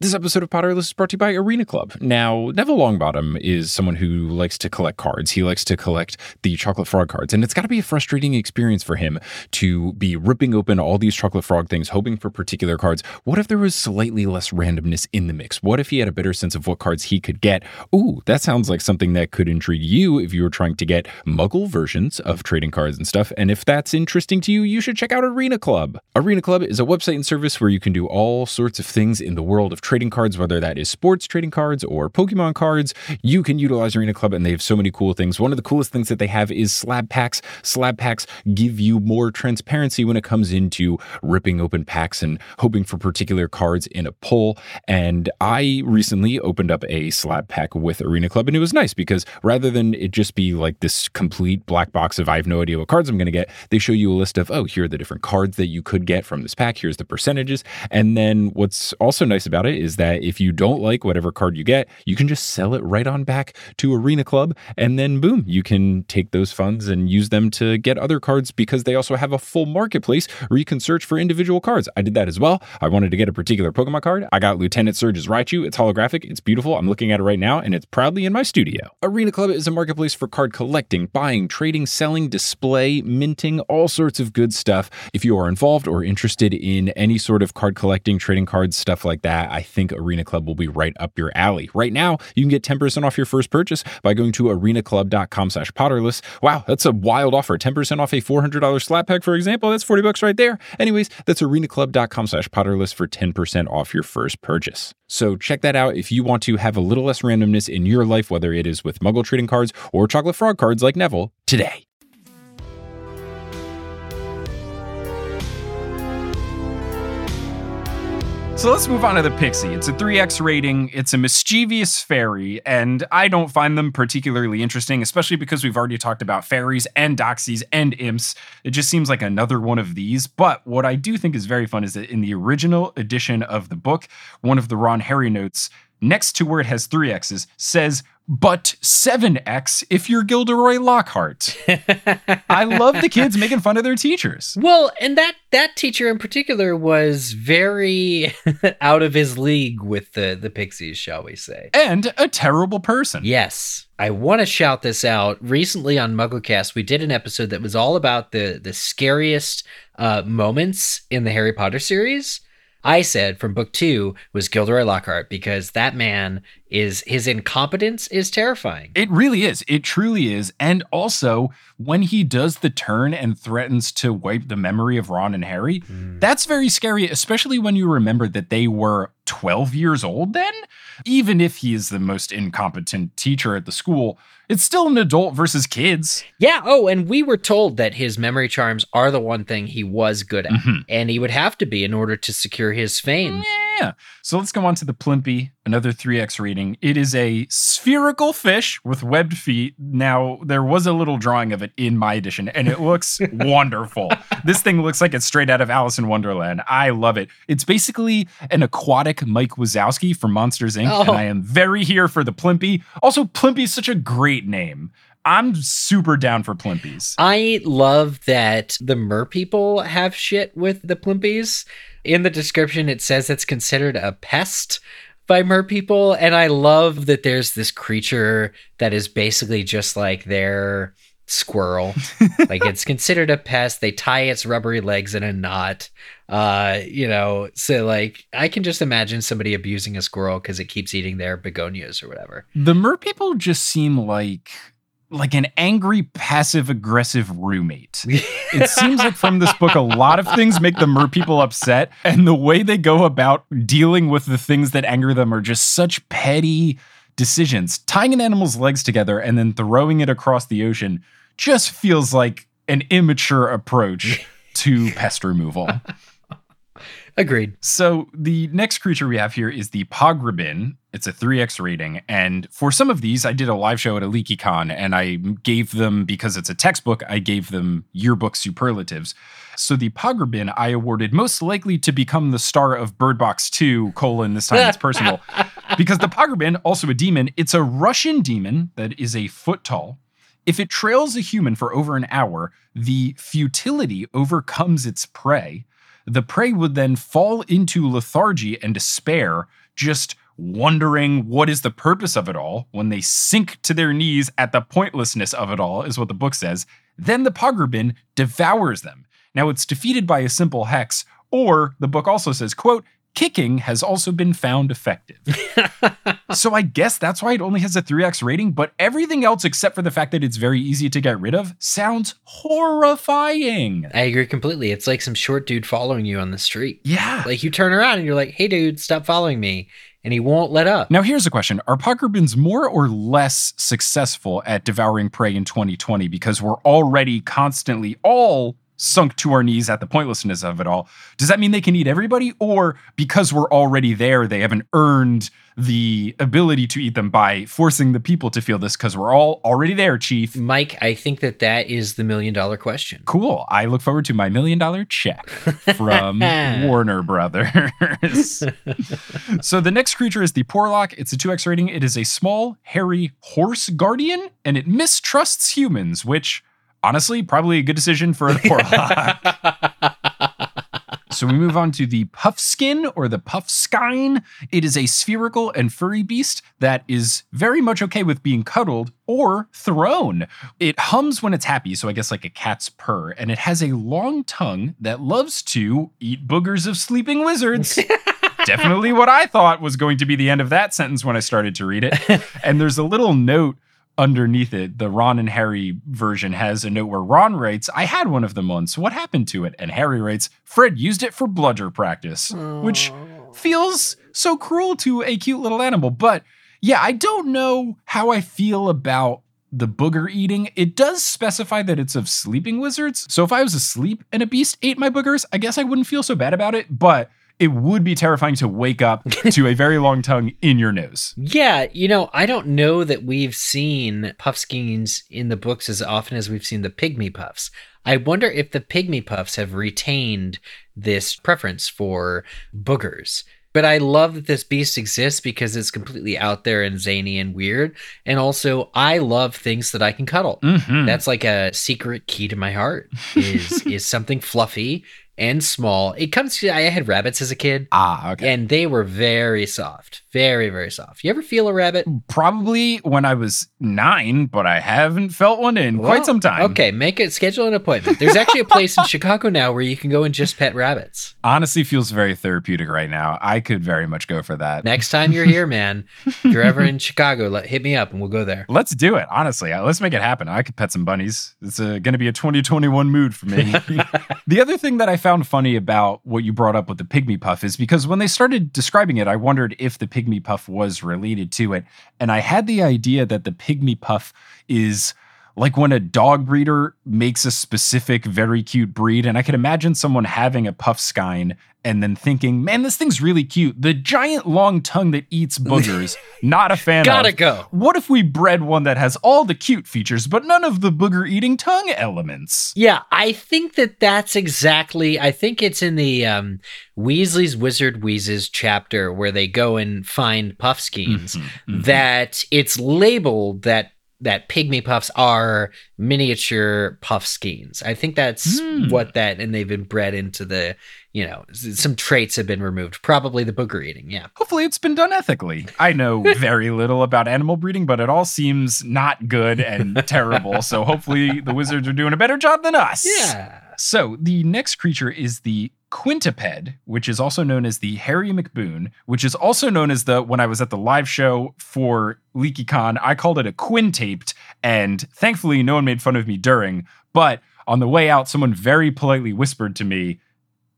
This episode of Potterless is brought to you by Arena Club. Now, Neville Longbottom is someone who likes to collect cards. He likes to collect the Chocolate Frog cards, and it's got to be a frustrating experience for him to be ripping open all these Chocolate Frog things, hoping for particular cards. What if there was slightly less randomness in the mix? What if he had a better sense of what cards he could get? Ooh, that sounds like something that could intrigue you if you were trying to get muggle versions of trading cards and stuff. And if that's interesting to you, you should check out Arena Club. Arena Club is a website and service where you can do all sorts of things in the world of trading cards, whether that is sports trading cards or Pokemon cards. You can utilize Arena Club, and they have so many cool things. One of the coolest things that they have is slab packs. Slab packs give you more transparency when it comes into ripping open packs and hoping for particular cards in a pull. And I recently opened up a slab pack with Arena Club, and it was nice because rather than it just be like this complete black box of I have no idea what cards I'm going to get, they show you a list of, oh, here are the different cards that you could get from this pack. Here's the percentages. And then what's also nice about it is that if you don't like whatever card you get, you can just sell it right on back to Arena Club. And then boom, you can take those funds and use them to get other cards because they also have a full marketplace where you can search for individual cards. I did that as well. I wanted to get a particular Pokemon card. I got Lieutenant Surge's Raichu. It's holographic. It's beautiful. I'm looking at it right now and it's proudly in my studio. Arena Club is a marketplace for card collecting, buying, trading, selling, display, minting, all sorts of good stuff. If you are involved or interested in any sort of card collecting, trading cards, stuff like that, I think Arena Club will be right up your alley. Right now, you can get 10% off your first purchase by going to arenaclub.com slash potterless. Wow, that's a wild offer. 10% off a $400 slab pack, for example. That's 40 bucks right there. Anyways, that's arenaclub.com slash potterless for 10% off your first purchase. So check that out if you want to have a little less randomness in your life, whether it is with Muggle trading cards or Chocolate Frog cards like Neville, today. So let's move on to the Pixie. It's a 3X rating. It's a mischievous fairy, and I don't find them particularly interesting, especially because we've already talked about fairies and doxies and imps. It just seems like another one of these. But what I do think is very fun is that in the original edition of the book, one of the Ron Harry notes next to where it has three X's says, but 7X if you're Gilderoy Lockhart. I love the kids making fun of their teachers. Well, and that that teacher in particular was very out of his league with the the Pixies, shall we say. And a terrible person. Yes. I want to shout this out. Recently on MuggleCast, we did an episode that was all about the the scariest uh, moments in the Harry Potter series. I said from book two was Gilderoy Lockhart because that man is his incompetence is terrifying. It really is. It truly is. And also, when he does the turn and threatens to wipe the memory of Ron and Harry, that's very scary, especially when you remember that they were 12 years old then. Even if he is the most incompetent teacher at the school, it's still an adult versus kids. Yeah. Oh, and we were told that his memory charms are the one thing he was good at, Mhm. and he would have to be in order to secure his fame. Yeah. So let's go on to the Plimpy, another 3X rating. It is a spherical fish with webbed feet. Now, there was a little drawing of it in my edition, and it looks wonderful. This thing looks like it's straight out of Alice in Wonderland. I love it. It's basically an aquatic Mike Wazowski from Monsters Inc., and Oh. I am very here for the Plimpy. Also, Plimpy is such a great name. I'm super down for Plimpies. I love that the mer people have shit with the plimpies. In the description, it says it's considered a pest by mer people. And I love that there's this creature that is basically just like their squirrel. like it's considered a pest. They tie its rubbery legs in a knot. Uh, you know, so like I can just imagine somebody abusing a squirrel because it keeps eating their begonias or whatever. The mer people just seem like like an angry passive aggressive roommate. It seems like from this book a lot of things make the mer people upset and the way they go about dealing with the things that anger them are just such petty decisions. Tying an animal's legs together and then throwing it across the ocean just feels like an immature approach to pest removal. Agreed. So the next creature we have here is the Pogrebin. It's a 3x rating. And for some of these, I did a live show at a LeakyCon and I gave them, because it's a textbook, I gave them yearbook superlatives. So the Pogrebin I awarded most likely to become the star of Bird Box 2, colon, this time it's personal. because the Pogrebin, also a demon, it's a Russian demon that is a foot tall. If it trails a human for over an hour, the futility overcomes its prey. The prey would then fall into lethargy and despair, just wondering what is the purpose of it all when they sink to their knees at the pointlessness of it all, is what the book says. Then the Pogrebin devours them. Now it's defeated by a simple hex, or the book also says, quote, kicking has also been found effective. so I guess that's why it only has a 3x rating, but everything else except for the fact that it's very easy to get rid of sounds horrifying. I agree completely. It's like some short dude following you on the street. Yeah. Like you turn around and you're like, hey, dude, stop following me. And he won't let up. Now, here's a question Are Pogrebins more or less successful at devouring prey in 2020 because we're already constantly all sunk to our knees at the pointlessness of it all? Does that mean they can eat everybody? Or because we're already there, they haven't earned the ability to eat them by forcing the people to feel this because we're all already there, Chief? Mike, I think that that is the million dollar question. Cool. I look forward to my million dollar check from Warner Brothers. so the next creature is the Porlock. It's a 2x rating. It is a small, hairy horse guardian, and it mistrusts humans, which honestly, probably a good decision for a Porlock. So we move on to the Puffskin or the Puffskine. It is a spherical and furry beast that is very much okay with being cuddled or thrown. It hums when it's happy, so I guess like a cat's purr, and it has a long tongue that loves to eat boogers of sleeping lizards. Definitely what I thought was going to be the end of that sentence when I started to read it. And there's a little note underneath it, the Ron and Harry version has a note where Ron writes, I had one of them once. What happened to it? And Harry writes, Fred used it for bludger practice, which oh. feels so cruel to a cute little animal. But yeah, I don't know how I feel about the booger eating. It does specify that it's of sleeping lizards. So if I was asleep and a beast ate my boogers, I guess I wouldn't feel so bad about it. But it would be terrifying to wake up to a very long tongue in your nose. Yeah, you know, I don't know that we've seen puffskins in the books as often as we've seen the pygmy puffs. I wonder if the pygmy puffs have retained this preference for boogers. But I love that this beast exists because it's completely out there and zany and weird. And also, I love things that I can cuddle. Mhm. That's like a secret key to my heart is is something fluffy and small. It comes to I had rabbits as a kid. Ah, okay. And they were very soft. Very, very soft. You ever feel a rabbit? Probably when I was nine, but I haven't felt one in Well, quite some time. Okay, make it schedule an appointment. There's actually a place in Chicago now where you can go and just pet rabbits. Honestly, feels very therapeutic right now. I could very much go for that. Next time you're here, man, if you're ever in Chicago, let, hit me up and we'll go there. Let's do it. Honestly, Uh, let's make it happen. I could pet some bunnies. It's uh, going to be a 2021 mood for me. the other thing that I found funny about what you brought up with the pygmy puff is because when they started describing it, I wondered if the pygmy puff was related to it, and I had the idea that the pygmy puff is like when a dog breeder makes a specific very cute breed and i could imagine someone having a puffskein and then thinking man this thing's really cute the giant long tongue that eats boogers not a fan Gotta of go. what if we bred one that has all the cute features but none of the booger eating tongue elements Yeah, I think that that's exactly. I think it's in the um, Weasley's Wizard Wheezes chapter where they go and find puff skeins. Mm-hmm, That it's labeled that that pygmy puffs are miniature puff skeins. I think that's Hmm. what that, and they've been bred into the. You know, some traits have been removed. Probably the booger eating. Yeah. hopefully it's been done ethically i know very little about animal breeding but it all seems not good and terrible so hopefully the wizards are doing a better job than us Yeah. So the next creature is the quintuped, which is also known as the Hairy MacBoon, which is also known as the when I was at the live show for LeakyCon, I called it a quintaped, and thankfully no one made fun of me during. But on the way out, someone very politely whispered to me,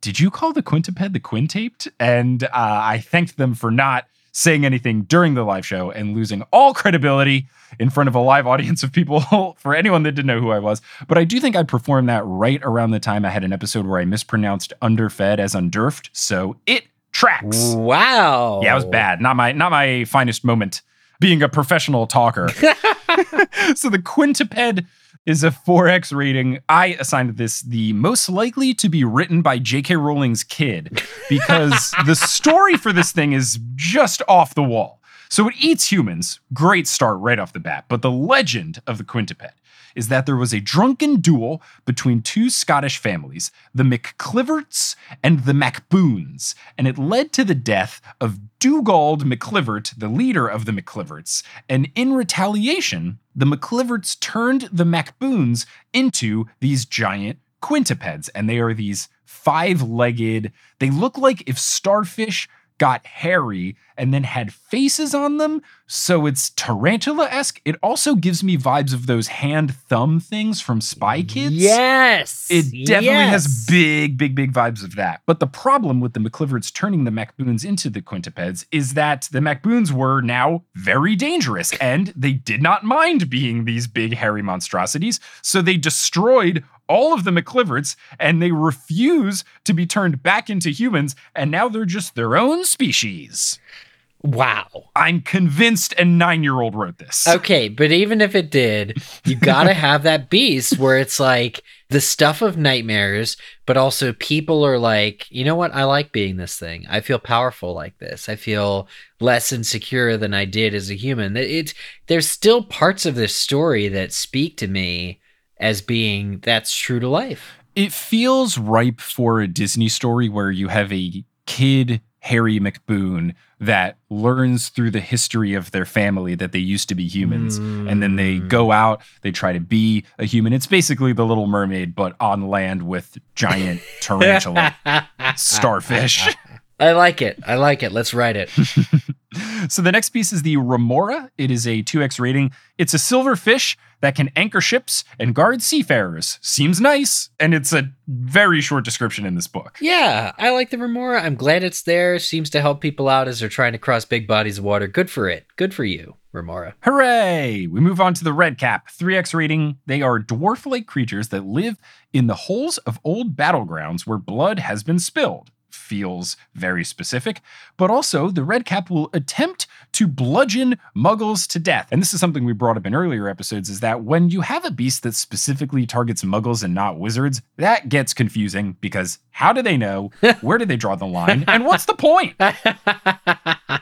"Did you call the quintuped the quintaped?" And uh, I thanked them for not saying anything during the live show and losing all credibility in front of a live audience of people for anyone that didn't know who I was. But I do think I performed that right around the time I had an episode where I mispronounced underfed as undurfed. So it tracks. Wow. Yeah, it was bad. Not my not my finest moment being a professional talker. so the quintuped is a 4X rating. I assigned this the most likely to be written by J.K. Rowling's kid because the story for this thing is just off the wall. So it eats humans. Great start right off the bat. But the legend of the quintuped is that there was a drunken duel between two Scottish families, the McCliverts and the MacBoons, and it led to the death of Dugald McClivert, the leader of the McCliverts. And in retaliation, the McCliverts turned the MacBoons into these giant quintupeds, and they are these five-legged. They look like if starfish got hairy and then had faces on them. So it's tarantula esque. It also gives me vibes of those hand thumb things from Spy Kids. Yes. It definitely has big, big, big vibes of that. But the problem with the McCliverts turning the MacBoons into the quintupeds is that the MacBoons were now very dangerous and they did not mind being these big, hairy monstrosities. So they destroyed all of the McCliverts and they refuse to be turned back into humans. And now they're just their own species. Wow. I'm convinced a nine year old wrote this. Okay, but even if it did, you gotta have that beast where it's like the stuff of nightmares, but also people are like, you know what? I like being this thing. I feel powerful like this. I feel less insecure than I did as a human. It, it there's still parts of this story that speak to me as being that's true to life. it feels ripe for a Disney story where you have a kid, Hairy MacBoon, that learns through the history of their family that they used to be humans. And then they hmm. go out, they try to be a human. It's basically the Little Mermaid, but on land with giant tarantula starfish. I like it. I like it. Let's write it. so the next piece is the Remora. It is a 2x rating. It's a silver fish that can anchor ships and guard seafarers. Seems nice, and it's a very short description in this book. Yeah, I like the Remora. I'm glad it's there. Seems to help people out as they're trying to cross big bodies of water. Good for it. Good for you, Remora. Hooray! We move on to the red cap, 3x rating. They are dwarf like creatures that live in the holes of old battlegrounds where blood has been spilled. Feels very specific, but also the red cap will attempt to bludgeon muggles to death. And this is something we brought up in earlier episodes is that when you have a beast that specifically targets muggles and not wizards, that gets confusing because how do they know? Where do they draw the line? And what's the point?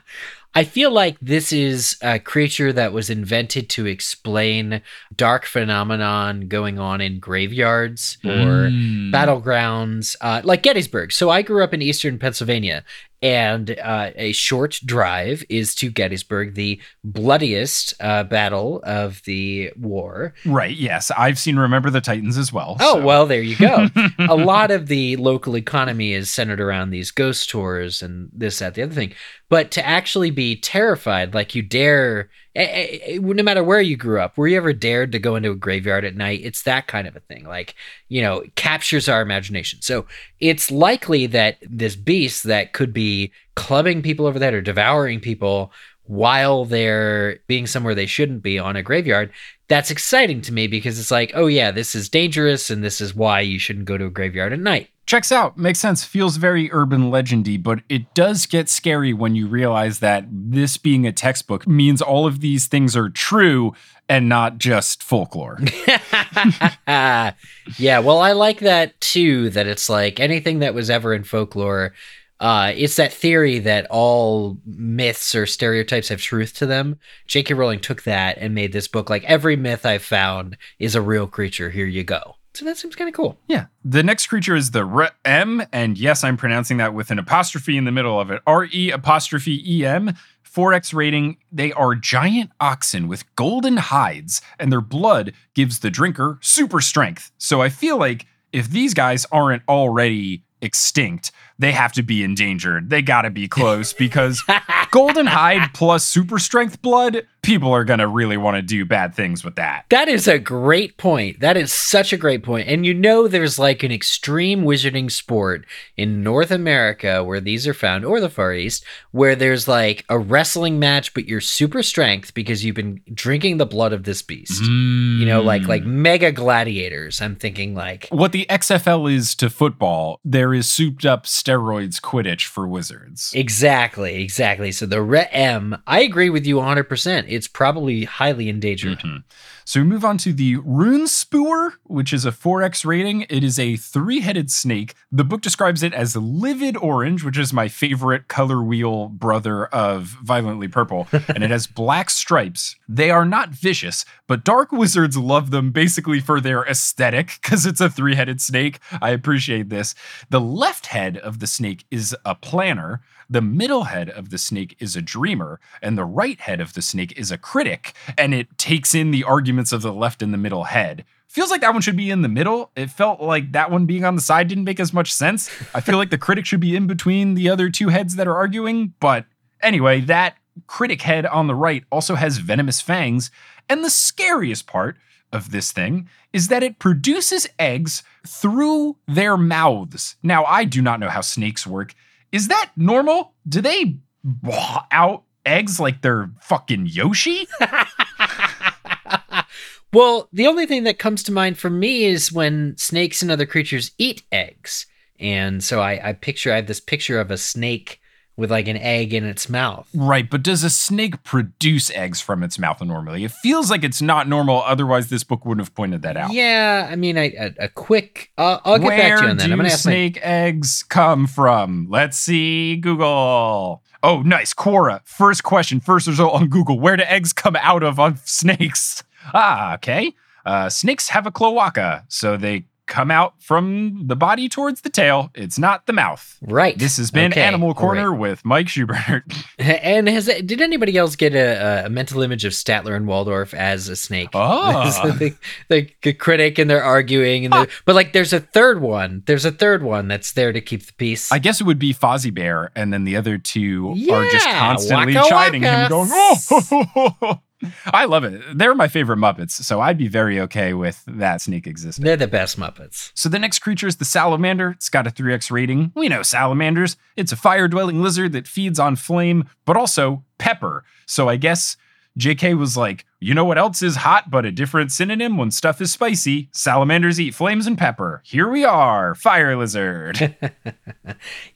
I feel like this is a creature that was invented to explain dark phenomenon going on in graveyards or Mm. battlegrounds, uh, like Gettysburg. So I grew up in eastern Pennsylvania, and uh, a short drive is to Gettysburg, the bloodiest uh, battle of the war. Right. Yes. I've seen Remember the Titans as well. Oh, so- well, there you go. a lot of the local economy is centered around these ghost tours and this, that, the other thing. But to actually be terrified, like you dare, eh, eh, eh, no matter where you grew up, were you ever dared to go into a graveyard at night? It's that kind of a thing. Like, you know, captures our imagination. So it's likely that this beast that could be clubbing people over that or devouring people while they're being somewhere they shouldn't be on a graveyard that's exciting to me because it's like, oh yeah, this is dangerous and this is why you shouldn't go to a graveyard at night. Checks out. Makes sense. Feels very urban legendy, but it does get scary when you realize that this being a textbook means all of these things are true and not just folklore. yeah, well, I like that too. That it's like anything that was ever in folklore. Uh, it's that theory that all myths or stereotypes have truth to them. J.K. Rowling took that and made this book like every myth I've found is a real creature. Here you go. So that seems kind of cool. yeah. The next creature is the Re'em, and yes, I'm pronouncing that with an apostrophe in the middle of it. R-E apostrophe E-M. 4X rating. They are giant oxen with golden hides, and their blood gives the drinker super strength. So I feel like if these guys aren't already extinct, they have to be endangered. They gotta be close because golden hide plus super strength blood, people are gonna really wanna do bad things with that. That is a great point. That is such a great point. And you know, there's like an extreme wizarding sport in North America where these are found, or the Far East, where there's like a wrestling match, but you're super strength because you've been drinking the blood of this beast. You know, like like mm. mega gladiators. I'm thinking like what the XFL is to football, there is souped up steroids Quidditch for wizards. exactly, exactly. So the Re'em, I agree with you 100%. It's probably highly endangered. Mhm. So we move on to the Runespoor, which is a 4X rating. It is a three headed snake. The book describes it as livid orange, which is my favorite color wheel brother of Violently Purple, and it has black stripes. They are not vicious, but dark wizards love them basically for their aesthetic because it's a three headed snake. I appreciate this. The left head of the snake is a planner. The middle head of the snake is a dreamer, and the right head of the snake is a critic, and it takes in the arguments of the left and the middle head. Feels like that one should be in the middle. It felt like that one being on the side didn't make as much sense. I feel like the critic should be in between the other two heads that are arguing, but anyway, that critic head on the right also has venomous fangs, and the scariest part of this thing is that it produces eggs through their mouths. Now, I do not know how snakes work. Is that normal? Do they out eggs like they're fucking Yoshi? Well, the only thing that comes to mind for me is when snakes and other creatures eat eggs. And so I, I picture, I have this picture of a snake with like an egg in its mouth. right, but does a snake produce eggs from its mouth normally? It feels like it's not normal, otherwise, this book wouldn't have pointed that out. Yeah, I mean, I, a, a quick, uh, I'll get Where back to you on that. Where do I'm going to ask my, snake eggs come from? Let's see. Google. Oh, nice. Quora. First question, first result on Google. Where do eggs come out of on snakes? Ah, okay. Uh, snakes have a cloaca, so they come out from the body towards the tail. It's not the mouth. right. This has been Okay, Animal Corner great. with Mike Schubert. And has did anybody else get a, a mental image of Statler and Waldorf as a snake? Oh. the, the, the critic and they're arguing, and the, but like there's a third one. There's a third one that's there to keep the peace. I guess it would be Fozzie Bear, and then the other two are just constantly waka chiding him, going, "Oh!" I love it. They're my favorite Muppets, so I'd be very okay with that sneak existing. They're the best Muppets. So the next creature is the salamander. It's got a 3x rating. We know salamanders. It's a fire dwelling lizard that feeds on flame, but also pepper. So I guess JK was like, you know what else is hot but a different synonym when stuff is spicy? Salamanders eat flames and pepper. Here we are, fire lizard.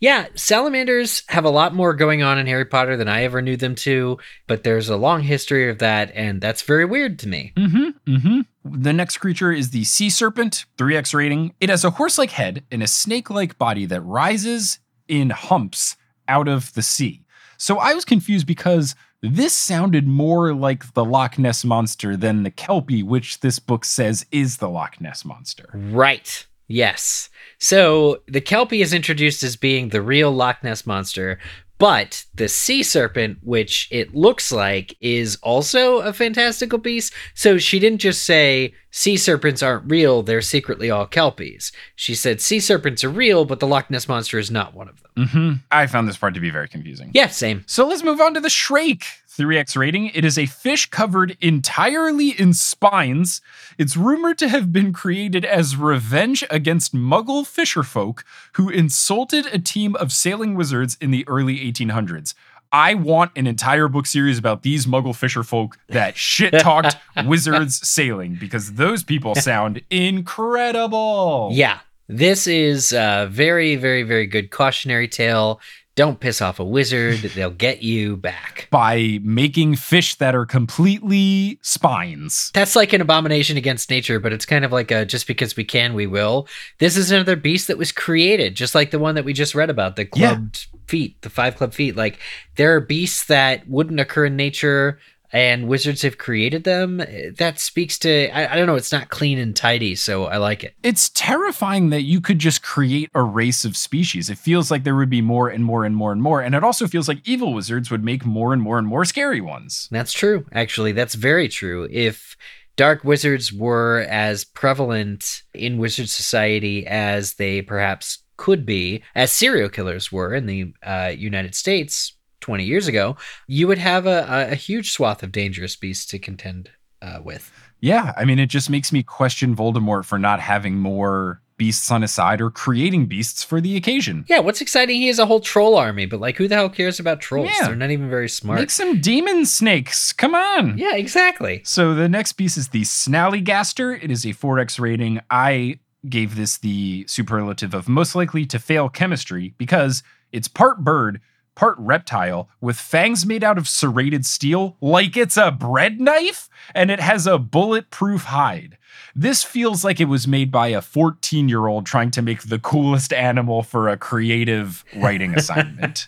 Yeah, salamanders have a lot more going on in Harry Potter than I ever knew them to, but there's a long history of that, and that's very weird to me. Mm-hmm. Mm-hmm. The next creature is the sea serpent, 3x rating. It has a horse-like head and a snake-like body that rises in humps out of the sea. So I was confused because this sounded more like the Loch Ness monster than the Kelpie, which this book says is the Loch Ness monster. Right. Yes. So the Kelpie is introduced as being the real Loch Ness monster, but the sea serpent, which it looks like, is also a fantastical beast. So she didn't just say sea serpents aren't real, they're secretly all Kelpies. She said sea serpents are real, but the Loch Ness monster is not one of them. hmm I found this part to be very confusing. Yeah, same. So let's move on to the Shrake. 3x rating. It is a fish covered entirely in spines. It's rumored to have been created as revenge against Muggle fisherfolk who insulted a team of sailing wizards in the early 1800s. I want an entire book series about these Muggle fisherfolk that shit talked wizards sailing because those people sound incredible. Yeah. This is a very, very, very good cautionary tale. Don't piss off a wizard, they'll get you back. By making fish that are completely spines. That's like an abomination against nature, but it's kind of like a just because we can, we will. This is another beast that was created, just like the one that we just read about, the Yeah. clubbed feet, the five club feet. Like there are beasts that wouldn't occur in nature and wizards have created them. That speaks to, I, I don't know, it's not clean and tidy, so I like it. It's terrifying that you could just create a race of species. It feels like there would be more and more and more and more. And it also feels like evil wizards would make more and more and more scary ones. That's true. Actually, that's very true. If dark wizards were as prevalent in wizard society as they perhaps could be, as serial killers were in the uh, United States 20 years ago, you would have a, a, huge swath of dangerous beasts to contend uh, with. Yeah, I mean, it just makes me question Voldemort for not having more beasts on his side or creating beasts for the occasion. Yeah, what's exciting? He has a whole troll army, but like, who the hell cares about trolls? Yeah. They're not even very smart. Make some demon snakes. Come on. yeah, exactly. So the next beast is the Snallygaster. It is a 4X rating. I gave this the superlative of most likely to fail chemistry because it's part bird, part reptile, with fangs made out of serrated steel, like it's a bread knife, and it has a bulletproof hide. This feels like it was made by a 14 year old trying to make the coolest animal for a creative writing assignment.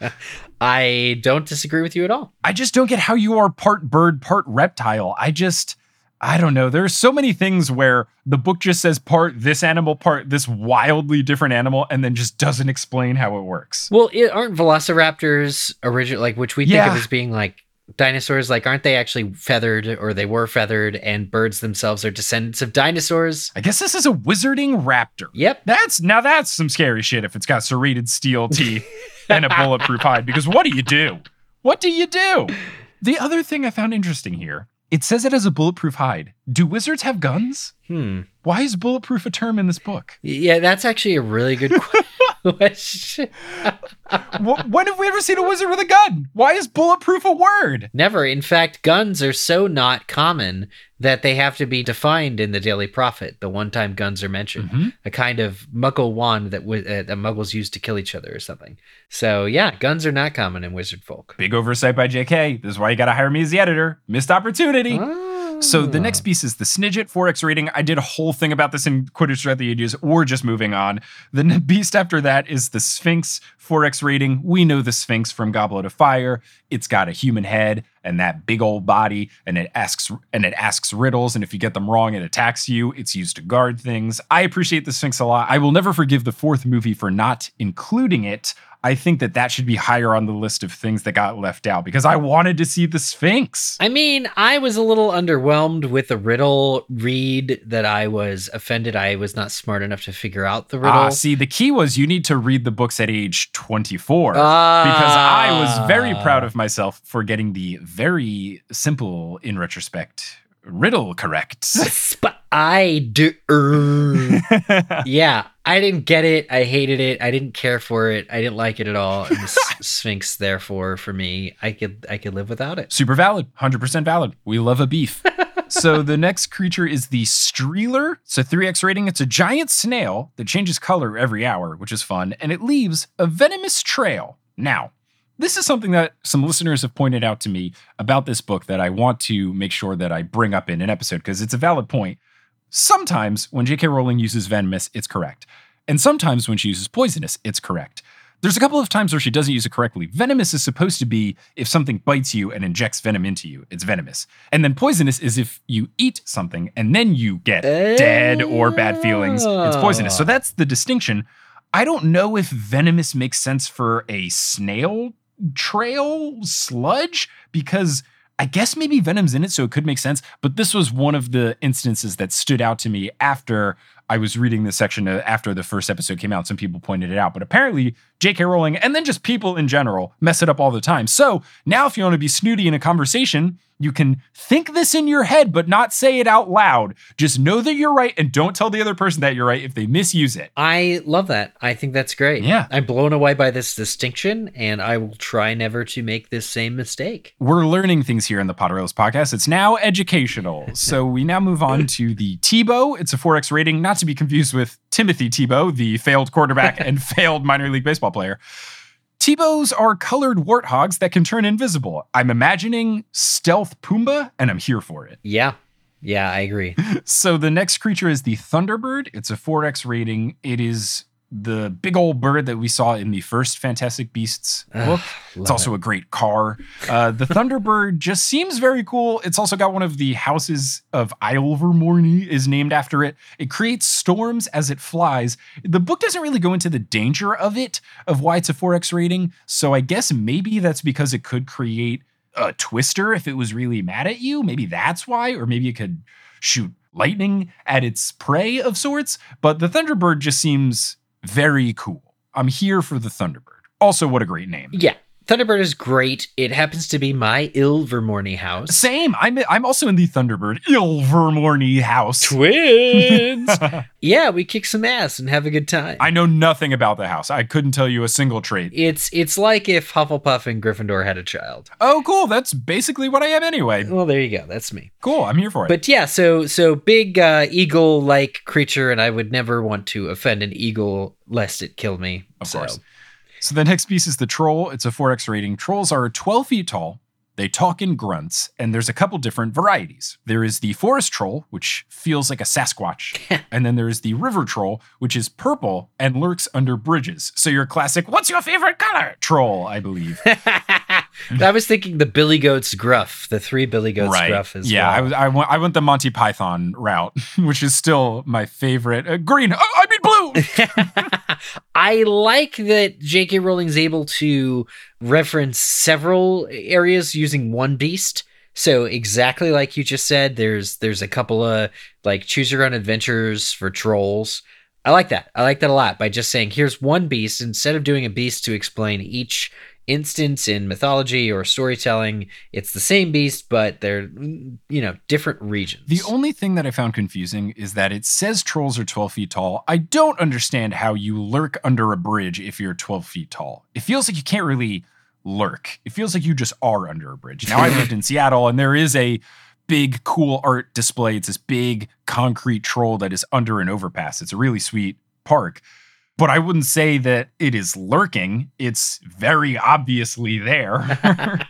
I don't disagree with you at all. I just don't get how you are part bird, part reptile. I just, I don't know. There's so many things where the book just says part this animal, part this wildly different animal, and then just doesn't explain how it works. Well, it, aren't velociraptors original, like which we think of as being like dinosaurs? Like, aren't they actually feathered, or they were feathered, and birds themselves are descendants of dinosaurs? I guess this is a wizarding raptor. Yep. That's now that's some scary shit if it's got serrated steel teeth and a bulletproof hide. Because what do you do? What do you do? The other thing I found interesting here, it says it has a bulletproof hide. Do wizards have guns? Hmm. Why is bulletproof a term in this book? Yeah, that's actually a really good question. Wh- when have we ever seen a wizard with a gun? Why is bulletproof a word? Never. In fact, guns are so not common that they have to be defined in the Daily Prophet. The one time guns are mentioned, Mhm. a kind of Muggle wand that uh, that Muggles use to kill each other or something. So yeah, guns are not common in wizard folk. Big oversight by JK. This is why you gotta hire me as the editor. Missed opportunity. So the next piece is the Snidget 4X rating. I did a whole thing about this in Quidditch Throughout the Ages. We're just moving on. The beast after that is the Sphinx 4X rating. We know the Sphinx from Goblet of Fire. It's got a human head and that big old body, and it asks and it asks riddles. And if you get them wrong, it attacks you. It's used to guard things. I appreciate the Sphinx a lot. I will never forgive the fourth movie for not including it. I think that that should be higher on the list of things that got left out because I wanted to see the Sphinx. I mean, I was a little underwhelmed with the riddle read that I was offended I was not smart enough to figure out the riddle. Ah, see, the key was you need to read the books at age 24. because I was very proud of myself for getting the very simple, in retrospect, riddle correct. But I do. yeah, I didn't get it. I hated it. I didn't care for it. I didn't like it at all. And the Sphinx, therefore, for me, I could I could live without it. Super valid, 100% valid. We love a beef. so the next creature is the Streeler. It's a 3x rating. It's a giant snail that changes color every hour, which is fun, and it leaves a venomous trail. Now, this is something that some listeners have pointed out to me about this book that I want to make sure that I bring up in an episode because it's a valid point. Sometimes when J.K. Rowling uses venomous, it's correct. And sometimes when she uses poisonous, it's correct. There's a couple of times where she doesn't use it correctly. Venomous is supposed to be if something bites you and injects venom into you, it's venomous. And then poisonous is if you eat something and then you get dead or bad feelings, it's poisonous. So ah. that's the distinction. I don't know if venomous makes sense for a snail trail sludge because I guess maybe venom's in it, so it could make sense. But this was one of the instances that stood out to me after I was reading this section uh, after the first episode came out. Some people pointed it out, but apparently J.K. Rowling and then just people in general mess it up all the time. So now, if you want to be snooty in a conversation, you can think this in your head, but not say it out loud. Just know that you're right and don't tell the other person that you're right if they misuse it. I love that. I think that's great. Yeah. I'm blown away by this distinction, and I will try never to make this same mistake. We're learning things here in the Potterellos podcast. It's now educational. so we now move on to the Tebo. It's a 4X rating, not to be confused with Timothy Tebow, the failed quarterback and failed minor league baseball player. Tebos are colored warthogs that can turn invisible. I'm imagining stealth Pumbaa, and I'm here for it. Yeah. Yeah, I agree. So the next creature is the Thunderbird. It's a 4X rating. It is the big old bird that we saw in the first Fantastic Beasts book. it's also a great car. Uh, the Thunderbird just seems very cool. It's also got one of the houses of Ilvermorny is named after it. It creates storms as it flies. The book doesn't really go into the danger of it, of why it's a 4X rating. So I guess maybe that's because it could create a twister if it was really mad at you. Maybe that's why, or maybe it could shoot lightning at its prey of sorts. But the Thunderbird just seems very cool. I'm here for the Thunderbird. Also, what a great name. Yeah. Thunderbird is great. It happens to be my Ilvermorny house. Same. I'm I'm also in the Thunderbird Ilvermorny house. Twins. yeah, we kick some ass and have a good time. I know nothing about the house. I couldn't tell you a single trait. it's it's like if Hufflepuff and Gryffindor had a child. Oh, cool. That's basically what I am anyway. Well, there you go. That's me. Cool. I'm here for it. But yeah, so so big uh, eagle-like creature, and I would never want to offend an eagle lest it kill me. Of so. course. So the next piece is the troll. It's a 4X rating. Trolls are 12 feet tall. They talk in grunts, and there's a couple different varieties. There is the forest troll, which feels like a Sasquatch. and then there's the river troll, which is purple and lurks under bridges. So your classic, what's your favorite color? Troll, I believe. I was thinking the Billy Goats Gruff, the three Billy Goats Gruff as yeah, I, well. was, I, went, I went the Monty Python route, which is still my favorite. Uh, green, oh, I mean blue. I like that J.K. Rowling's able to reference several areas using one beast. So exactly like you just said, there's there's a couple of like choose your own adventures for trolls. I like that. I like that a lot by just saying here's one beast instead of doing a beast to explain each instance in mythology or storytelling. It's the same beast, but they're you know different regions. The only thing that I found confusing is that it says trolls are 12 feet tall. I don't understand how you lurk under a bridge if you're 12 feet tall. It feels like you can't really lurk. It feels like you just are under a bridge. Now, I lived in Seattle and there is a big, cool art display. It's this big concrete troll that is under an overpass. It's a really sweet park. But I wouldn't say that it is lurking. It's very obviously there.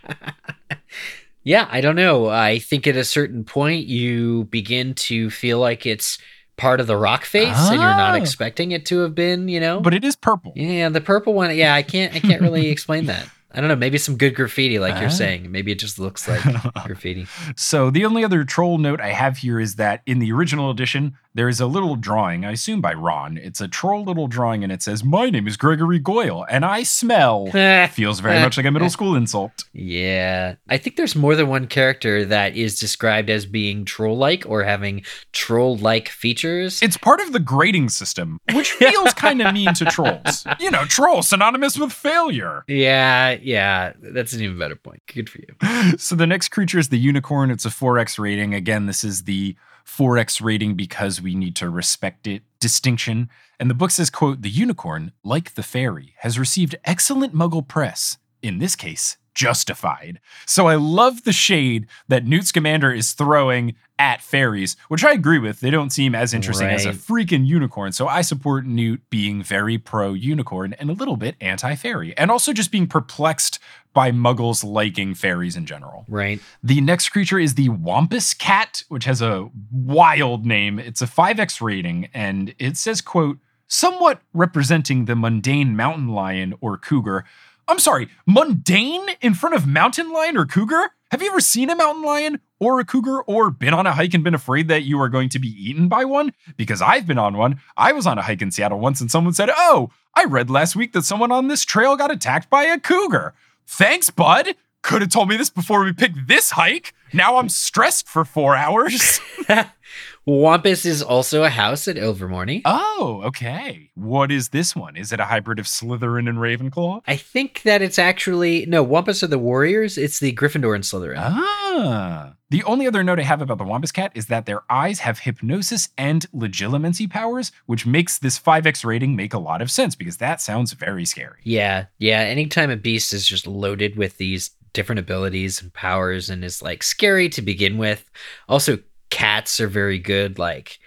Yeah, I don't know. I think at a certain point you begin to feel like it's part of the rock face and you're not Ah. expecting it to have been, you know? but it is purple. yeah, the purple one, yeah, I can't I can't really explain that. I don't know, maybe some good graffiti like Ah. you're saying. Maybe it just looks like graffiti. So the only other troll note I have here is that in the original edition, there is a little drawing, I assume by Ron. It's a troll little drawing and it says, My name is Gregory Goyle and I smell. Feels very much like a middle school insult. Yeah. I think there's more than one character that is described as being troll-like or having troll-like features. It's part of the grading system, which feels kind of mean to trolls. You know, troll synonymous with failure. yeah, yeah, that's an even better point. Good for you. So the next creature is the unicorn. It's a 4X rating. Again, this is the 4X rating because we need to respect it distinction. And the book says, quote, the unicorn, like the fairy, has received excellent muggle press. In this case, justified. So I love the shade that Newt Scamander is throwing at fairies, which I agree with. They don't seem as interesting as a Right. freaking unicorn. So I support Newt being very pro unicorn and a little bit anti fairy, and also just being perplexed by muggles liking fairies in general. Right. The next creature is the Wampus Cat, which has a wild name. It's a 5X rating, and it says, quote, somewhat representing the mundane mountain lion or cougar. I'm sorry, mundane in front of mountain lion or cougar? Have you ever seen a mountain lion or a cougar or been on a hike and been afraid that you are going to be eaten by one? Because I've been on one. I was on a hike in Seattle once and someone said, Oh, I read last week that someone on this trail got attacked by a cougar. Thanks, bud. Could have told me this before we picked this hike. Now I'm stressed for four hours. Wampus is also a house at Ilvermorny. oh, okay. What is this one? Is it a hybrid of Slytherin and Ravenclaw? I think that it's actually no Wampus are the Warriors. It's the Gryffindor and Slytherin. Ah. The only other note I have about the Wampus Cat is that their eyes have hypnosis and legilimency powers, which makes this 5x rating make a lot of sense because that sounds very scary. Yeah, yeah. Anytime a beast is just loaded with these different abilities and powers and is like scary to begin with. Also, cats are very good, like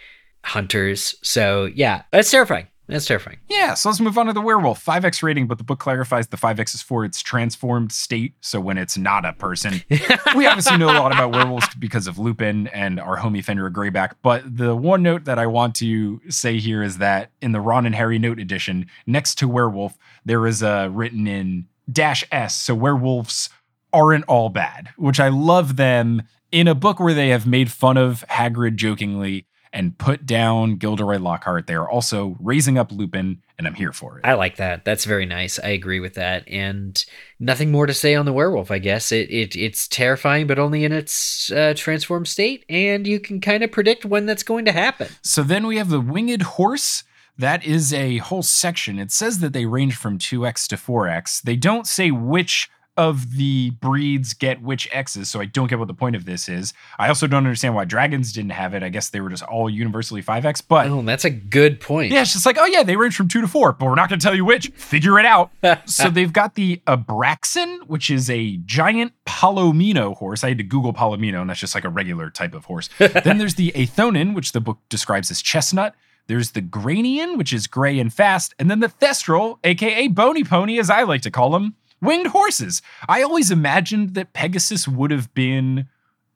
hunters. So yeah, that's terrifying. That's terrifying. Yeah, so let's move on to the werewolf. 5x rating, but the book clarifies the 5x is for its transformed state. So when it's not a person. we obviously know a lot about werewolves because of Lupin and our homie Fenrir Greyback. But the one note that I want to say here is that in the Ron and Harry note edition, next to werewolf, there is a written in dash S. So werewolves aren't all bad, which I love them in a book where they have made fun of Hagrid jokingly and put down Gilderoy Lockhart. They are also raising up Lupin, and I'm here for it. I like that. That's very nice. I agree with that. And nothing more to say on the werewolf. I guess it, it it's terrifying, but only in its uh, transformed state, and you can kind of predict when that's going to happen. So then we have the winged horse. That is a whole section. It says that they range from 2x to 4x. They don't say which of the breeds get which X's, so I don't get what the point of this is. I also don't understand why dragons didn't have it. I guess they were just all universally 5X, but Oh, that's a good point. yeah, it's just like, oh yeah, they range from two to four, but we're not going to tell you which. Figure it out. so they've got the Abraxan, which is a giant Palomino horse. I had to Google Palomino, and that's just like a regular type of horse. then there's the Aethonan, which the book describes as chestnut. There's the Granian, which is gray and fast, and then the Thestral, aka Bony Pony, as I like to call them, winged horses. I always imagined that Pegasus would have been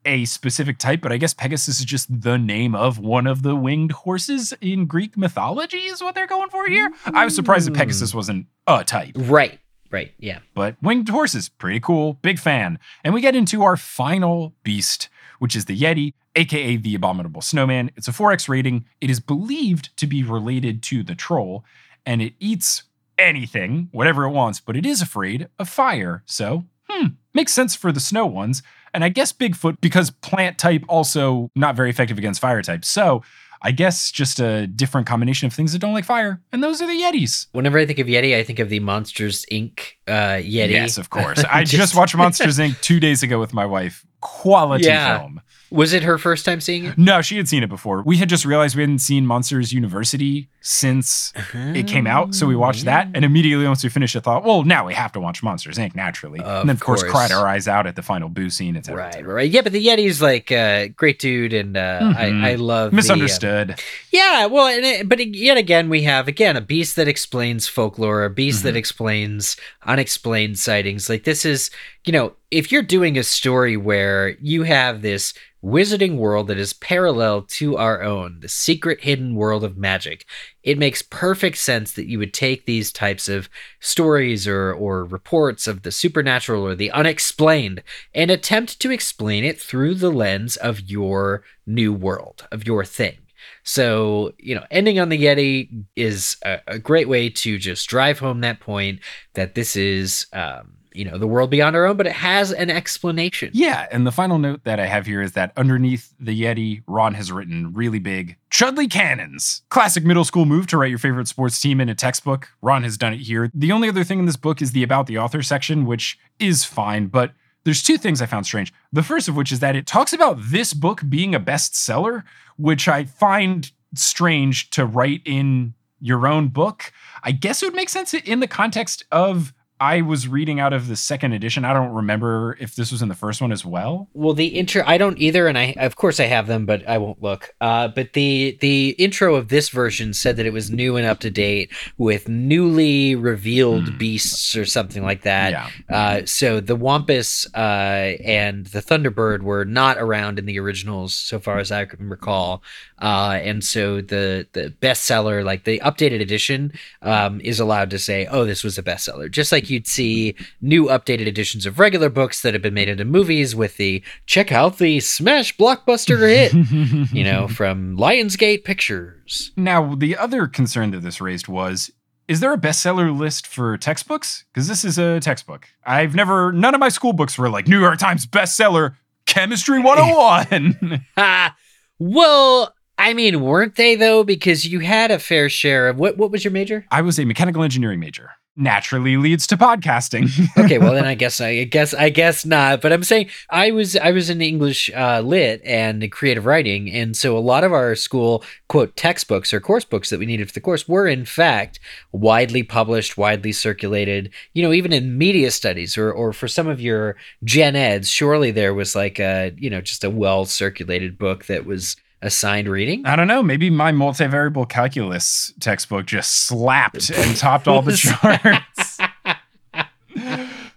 a specific type, but I guess Pegasus is just the name of one of the winged horses in Greek mythology, is what they're going for here. I was surprised that Pegasus mm. wasn't a type, Right. Right. Yeah. but winged horses, pretty cool, big fan. And we get into our final beast, which is the Yeti, aka the Abominable Snowman. It's a 4X rating. It is believed to be related to the troll, and it eats anything, whatever it wants, but it is afraid of fire. So, hmm, makes sense for the snow ones. And I guess Bigfoot, because plant type also not very effective against fire type. So, I guess just a different combination of things that don't like fire. And those are the Yetis. Whenever I think of Yeti, I think of the Monsters Inc. Uh, Yeti. Yes, of course. I just, watched Monsters Inc. two days ago with my wife. Quality Yeah. film. Was it her first time seeing it? No, she had seen it before. We had just realized we hadn't seen Monsters University since it came out. So we watched that. And immediately once we finished, I thought, well, now we have to watch Monsters Inc. naturally. Of and then, of course, course. cried our eyes out at the final boo scene, et cetera. et Right, right. Yeah, but the Yeti's like a great dude, and uh, Mhm. I, I love the, um, Misunderstood. yeah, well, and it, but yet again, we have again a beast that explains folklore, a beast that explains unexplained sightings. Like this is, you know, if you're doing a story where you have this wizarding world that is parallel to our own, the secret hidden world of magic, it makes perfect sense that you would take these types of stories or or reports of the supernatural or the unexplained and attempt to explain it through the lens of your new world, of your thing. So, you know, ending on the Yeti is a, a great way to just drive home that point that this is, um, you know, the world beyond our own, but it has an explanation. Yeah, and the final note that I have here is that underneath the Yeti, Ron has written really big Chudley Cannons. Classic middle school move to write your favorite sports team in a textbook. Ron has done it here. The only other thing in this book is the About the Author section, which is fine, but there's two things I found strange. The first of which is that it talks about this book being a bestseller, which I find strange to write in your own book. I guess it would make sense in the context of I was reading out of the second edition. I don't remember if this was in the first one as well. Well, the intro I don't either, and I of course I have them, but I won't look. Uh, but the the intro of this version said that it was new and up to date with newly revealed beasts or something like that. Yeah. Uh, so the Wampus uh, and the Thunderbird were not around in the originals, so far as I can recall. Uh, and so the the bestseller, like the updated edition, um, is allowed to say, "Oh, this was a bestseller," just like you'd see new updated editions of regular books that have been made into movies with the "Check out the smash blockbuster hit," you know, from Lionsgate Pictures. Now, the other concern that this raised was is there a bestseller list for textbooks? Because this is a textbook. I've never, none of my school books were like New York Times bestseller, Chemistry 101. Ha! well, I mean, weren't they though? Because you had a fair share of what? What was your major? I was a mechanical engineering major. Naturally leads to podcasting. okay, well then I guess I guess I guess not. But I'm saying I was I was in English uh, lit and creative writing, and so a lot of our school quote textbooks or course books that we needed for the course were in fact widely published, widely circulated. You know, even in media studies or or for some of your gen eds, surely there was like a you know just a well circulated book that was assigned reading. I don't know. Maybe my multivariable calculus textbook just slapped and topped all the charts.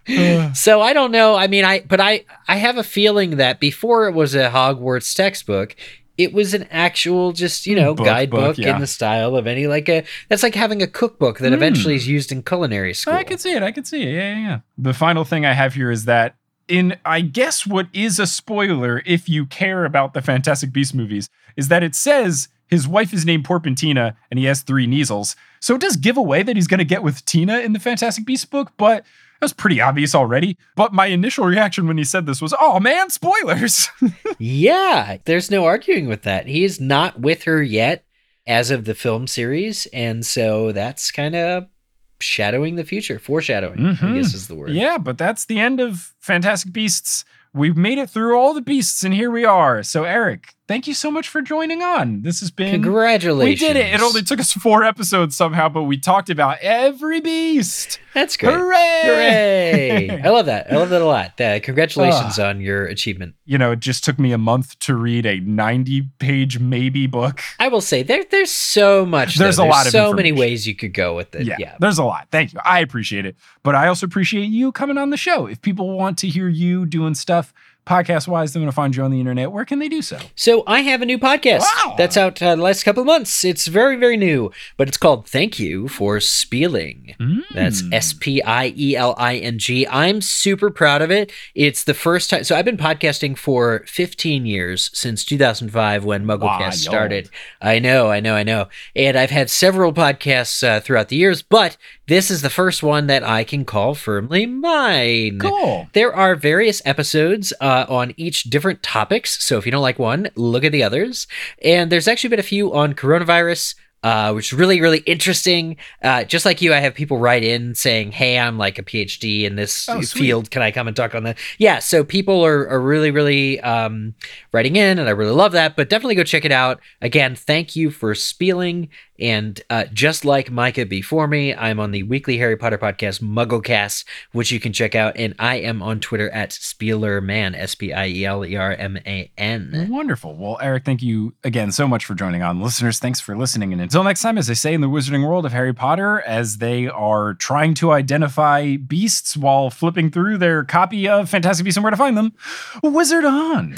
so I don't know. I mean, I but I I have a feeling that before it was a Hogwarts textbook, it was an actual just you know Book, guidebook book, yeah. in the style of any like a that's like having a cookbook that eventually hmm. is used in culinary school. I could see it. I could see it. Yeah, yeah, yeah. The final thing I have here is that in, I guess, what is a spoiler if you care about the Fantastic Beasts movies, is that it says his wife is named Porpentina and he has three Kneazles. So it does give away that he's going to get with Tina in the Fantastic Beasts book, but that was pretty obvious already. But my initial reaction when he said this was, oh man, spoilers. yeah, there's no arguing with that. He is not with her yet as of the film series, and so that's kind of shadowing the future, foreshadowing. I Mhm. guess is the word. Yeah, but that's the end of Fantastic Beasts. We've made it through all the beasts, and here we are. So, Eric, thank you so much for joining on. This has been Congratulations. We did it. It only took us four episodes somehow, but we talked about every beast. That's great. Hooray! Hooray! I love that. I love that a lot. Uh, congratulations on your achievement. You know, it just took me a month to read a 90 page maybe book. I will say there there's so much. There's though. a lot of so many ways you could go with it. Yeah, Yeah. there's a lot. Thank you. I appreciate it. But I also appreciate you coming on the show. If people want to hear you doing stuff podcast wise, they want to find you on the internet. Where can they do so? So I have a new podcast Wow. that's out uh, the last couple of months. It's very very new, but it's called Thank You for Spieling. That's Mm. S P I E L I N G. I'm super proud of it. It's the first time. So I've been podcasting for 15 years since 2005 when MuggleCast Wild. started. I know, I know, I know. And I've had several podcasts uh, throughout the years, but this is the first one that I can call firmly mine. Cool. There are various episodes uh, on each different topics. So if you don't like one, look at the others. And there's actually been a few on coronavirus. Uh, which is really, really interesting. Uh, just like you, I have people write in saying, "Hey, I'm like a PhD in this Oh, field. Can I come and talk on that?" Yeah, so people are, are really, really um, writing in, and I really love that. But definitely go check it out. Again, thank you for spieling. And uh, just like Micah before me, I'm on the weekly Harry Potter podcast, MuggleCast, which you can check out. And I am on Twitter at Spielerman, S P I E L E R M A N. Wonderful. Well, Eric, thank you again so much for joining on. Listeners, thanks for listening. And until next time, as they say in the wizarding world of Harry Potter, as they are trying to identify beasts while flipping through their copy of Fantastic Beasts and Where to Find Them, wizard on.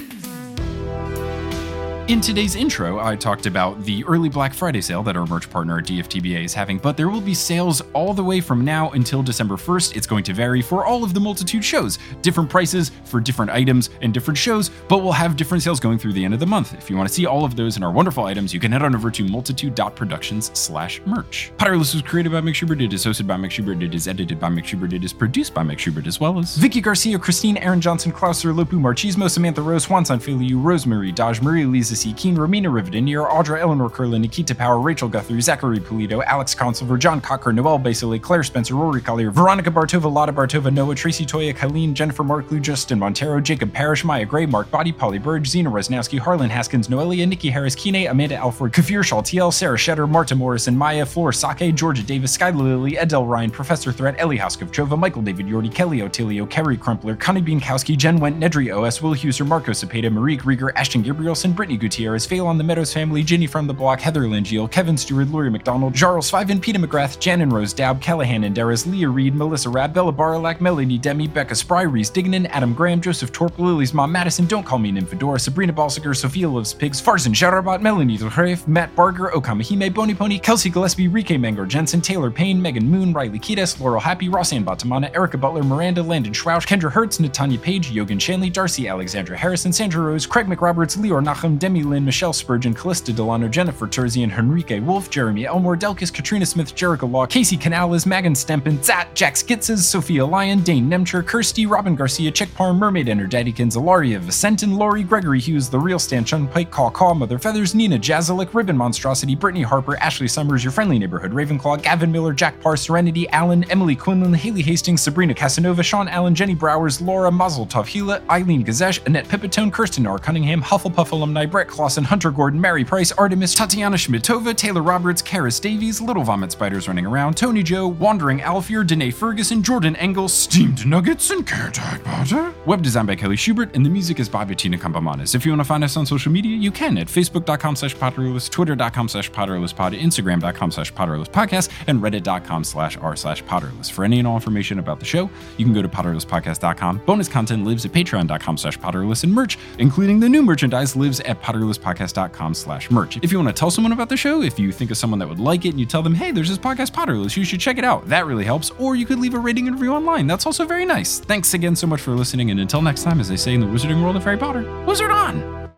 In today's intro, I talked about the early Black Friday sale that our merch partner DFTBA is having, but there will be sales all the way from now until December 1st. It's going to vary for all of the multitude shows, different prices for different items and different shows, but we'll have different sales going through the end of the month. If you want to see all of those and our wonderful items, you can head on over to multitude.productions slash merch. Potterless was created by Mike Schubert, it is hosted by Mike Schubert, it is edited by Mike Schubert, it is produced by Mike Schubert, as well as Vicky Garcia, Christine, Aaron Johnson, Klaus Lopu, Marchismo, Samantha Rose, Juan Sanfiliu, Rosemary, Daj Marie, Lisa C. Keen, Romina Rivadinier, Audra Eleanor Curlin, Nikita Power, Rachel Guthrie, Zachary Polito, Alex Consilver, John Cocker, Noel Basile, Claire Spencer, Rory Collier, Veronica Bartova, Lotta Bartova, Noah, Tracy Toya, Kylene, Jennifer Marklew, Justin Montero, Jacob Parrish, Maya Gray, Mark Body, Polly Burge, Zena Resnowski, Harlan Haskins, Noelia, Nikki Harris, Kine, Amanda Alford, Kafir Shaltiel, Sarah Shetter, Marta Morrison, Maya, Flor Sake, Georgia Davis, Skylar Lily, Edel Ryan, Professor Threat, Ellie Houskovchova, Michael David Yordi, Kelly Otilio, Kerry Crumpler, Connie Bienkowski, Jen Went, Nedry OS, Will Huser, Marco Cepeda, Marie Grieger, Ashton Gabrielson, Brittany Gutierrez, on the Meadows family, Ginny from the block, Heather Lingiel, Kevin Stewart, Laurie McDonald, Jarls Fiven, Peter McGrath, Jan and Rose Daub, Callahan and Darris, Leah Reed, Melissa Rab, Bella Baralac, Melanie Demi, Becca Spry, Reese Dignan, Adam Graham, Joseph Torp, Lily's mom, Madison, Don't Call Me Nymphadora, Sabrina Balsiger, Sophia Loves Pigs, Farzan Sharabot, Melanie Delhref, Matt Barger, Okamahime, Bony Pony, Kelsey Gillespie, Rike Mangor Jensen, Taylor Payne, Megan Moon, Riley Kiedis, Laurel Happy, Rossanne Batamana, Erica Butler, Miranda, Landon Schwausch, Kendra Hertz, Natanya Page, Yogan Shanley, Darcy Alexandra Harrison, Sandra Rose, Craig McRoberts, Leor Nachum, Demi Lynn, Michelle Spurgeon, Callista Delano, Jennifer Terzian, Henrique Wolf, Jeremy Elmore, Delkis, Katrina Smith, Jericho Law, Casey Canales, Megan Stempin, Zat, Jack Skitzes, Sophia Lyon, Dane Nemcher, Kirsty, Robin Garcia, Chick Parm, Mermaid and Enter, Daddykins, Ilaria Vicentin, Laurie, Gregory Hughes, The Real Stan Chun Pike, Caw Caw, Mother Feathers, Nina Jazalik, Ribbon Monstrosity, Brittany Harper, Ashley Summers, Your Friendly Neighborhood, Ravenclaw, Gavin Miller, Jack Parr, Serenity, Allen, Emily Quinlan, Haley Hastings, Sabrina Casanova, Sean Allen, Jenny Browers, Laura Mazel Hila, Eileen Gazesh, Annette Pipitone, Kirsten R. Cunningham, Hufflepuff alumni, Brett Clausen, Hunter Gordon, Mary Price, Artemis, Tatiana Schmidtova, Taylor Roberts, Karis Davies, Little Vomit Spiders Running Around, Tony Joe, Wandering Alfier, Danae Ferguson, Jordan Engel, Steamed Nuggets, and Carrot Butter. Web design by Kelly Schubert, and the music is by Bettina Campomanes. If you want to find us on social media, you can at facebook.com slash potterless, twitter.com slash potterlesspod, instagram.com slash potterlesspodcast, and reddit.com slash r slash potterless. For any and all information about the show, you can go to potterlesspodcast.com. Bonus content lives at patreon.com slash potterless, and merch, including the new merchandise, lives at potterlesspodcast.com slash merch. If you want to tell someone about the show, if you think of someone that would like it and you tell them, hey, there's this podcast Potterless, you should check it out. That really helps. Or you could leave a rating and review online. That's also very nice. Thanks again so much for listening, and until next time, as they say in the wizarding world of Harry Potter, wizard on!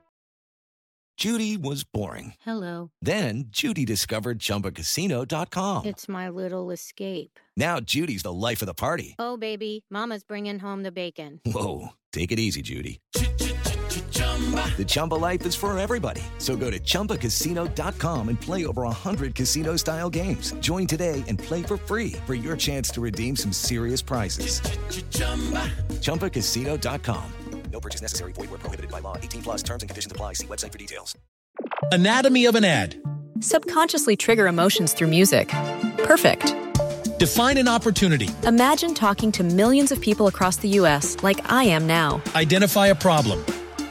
Judy was boring. Hello. Then Judy discovered ChumbaCasino.com. It's my little escape. Now Judy's the life of the party. Oh, baby, Mama's bringing home the bacon. Whoa, take it easy, Judy. The Chumba life is for everybody. So go to ChumbaCasino.com and play over 100 casino style games. Join today and play for free for your chance to redeem some serious prizes. ChumbaCasino.com. No purchase necessary. Void where prohibited by law. 18 plus terms and conditions apply. See website for details. Anatomy of an ad. Subconsciously trigger emotions through music. Perfect. Define an opportunity. Imagine talking to millions of people across the U.S. like I am now. Identify a problem.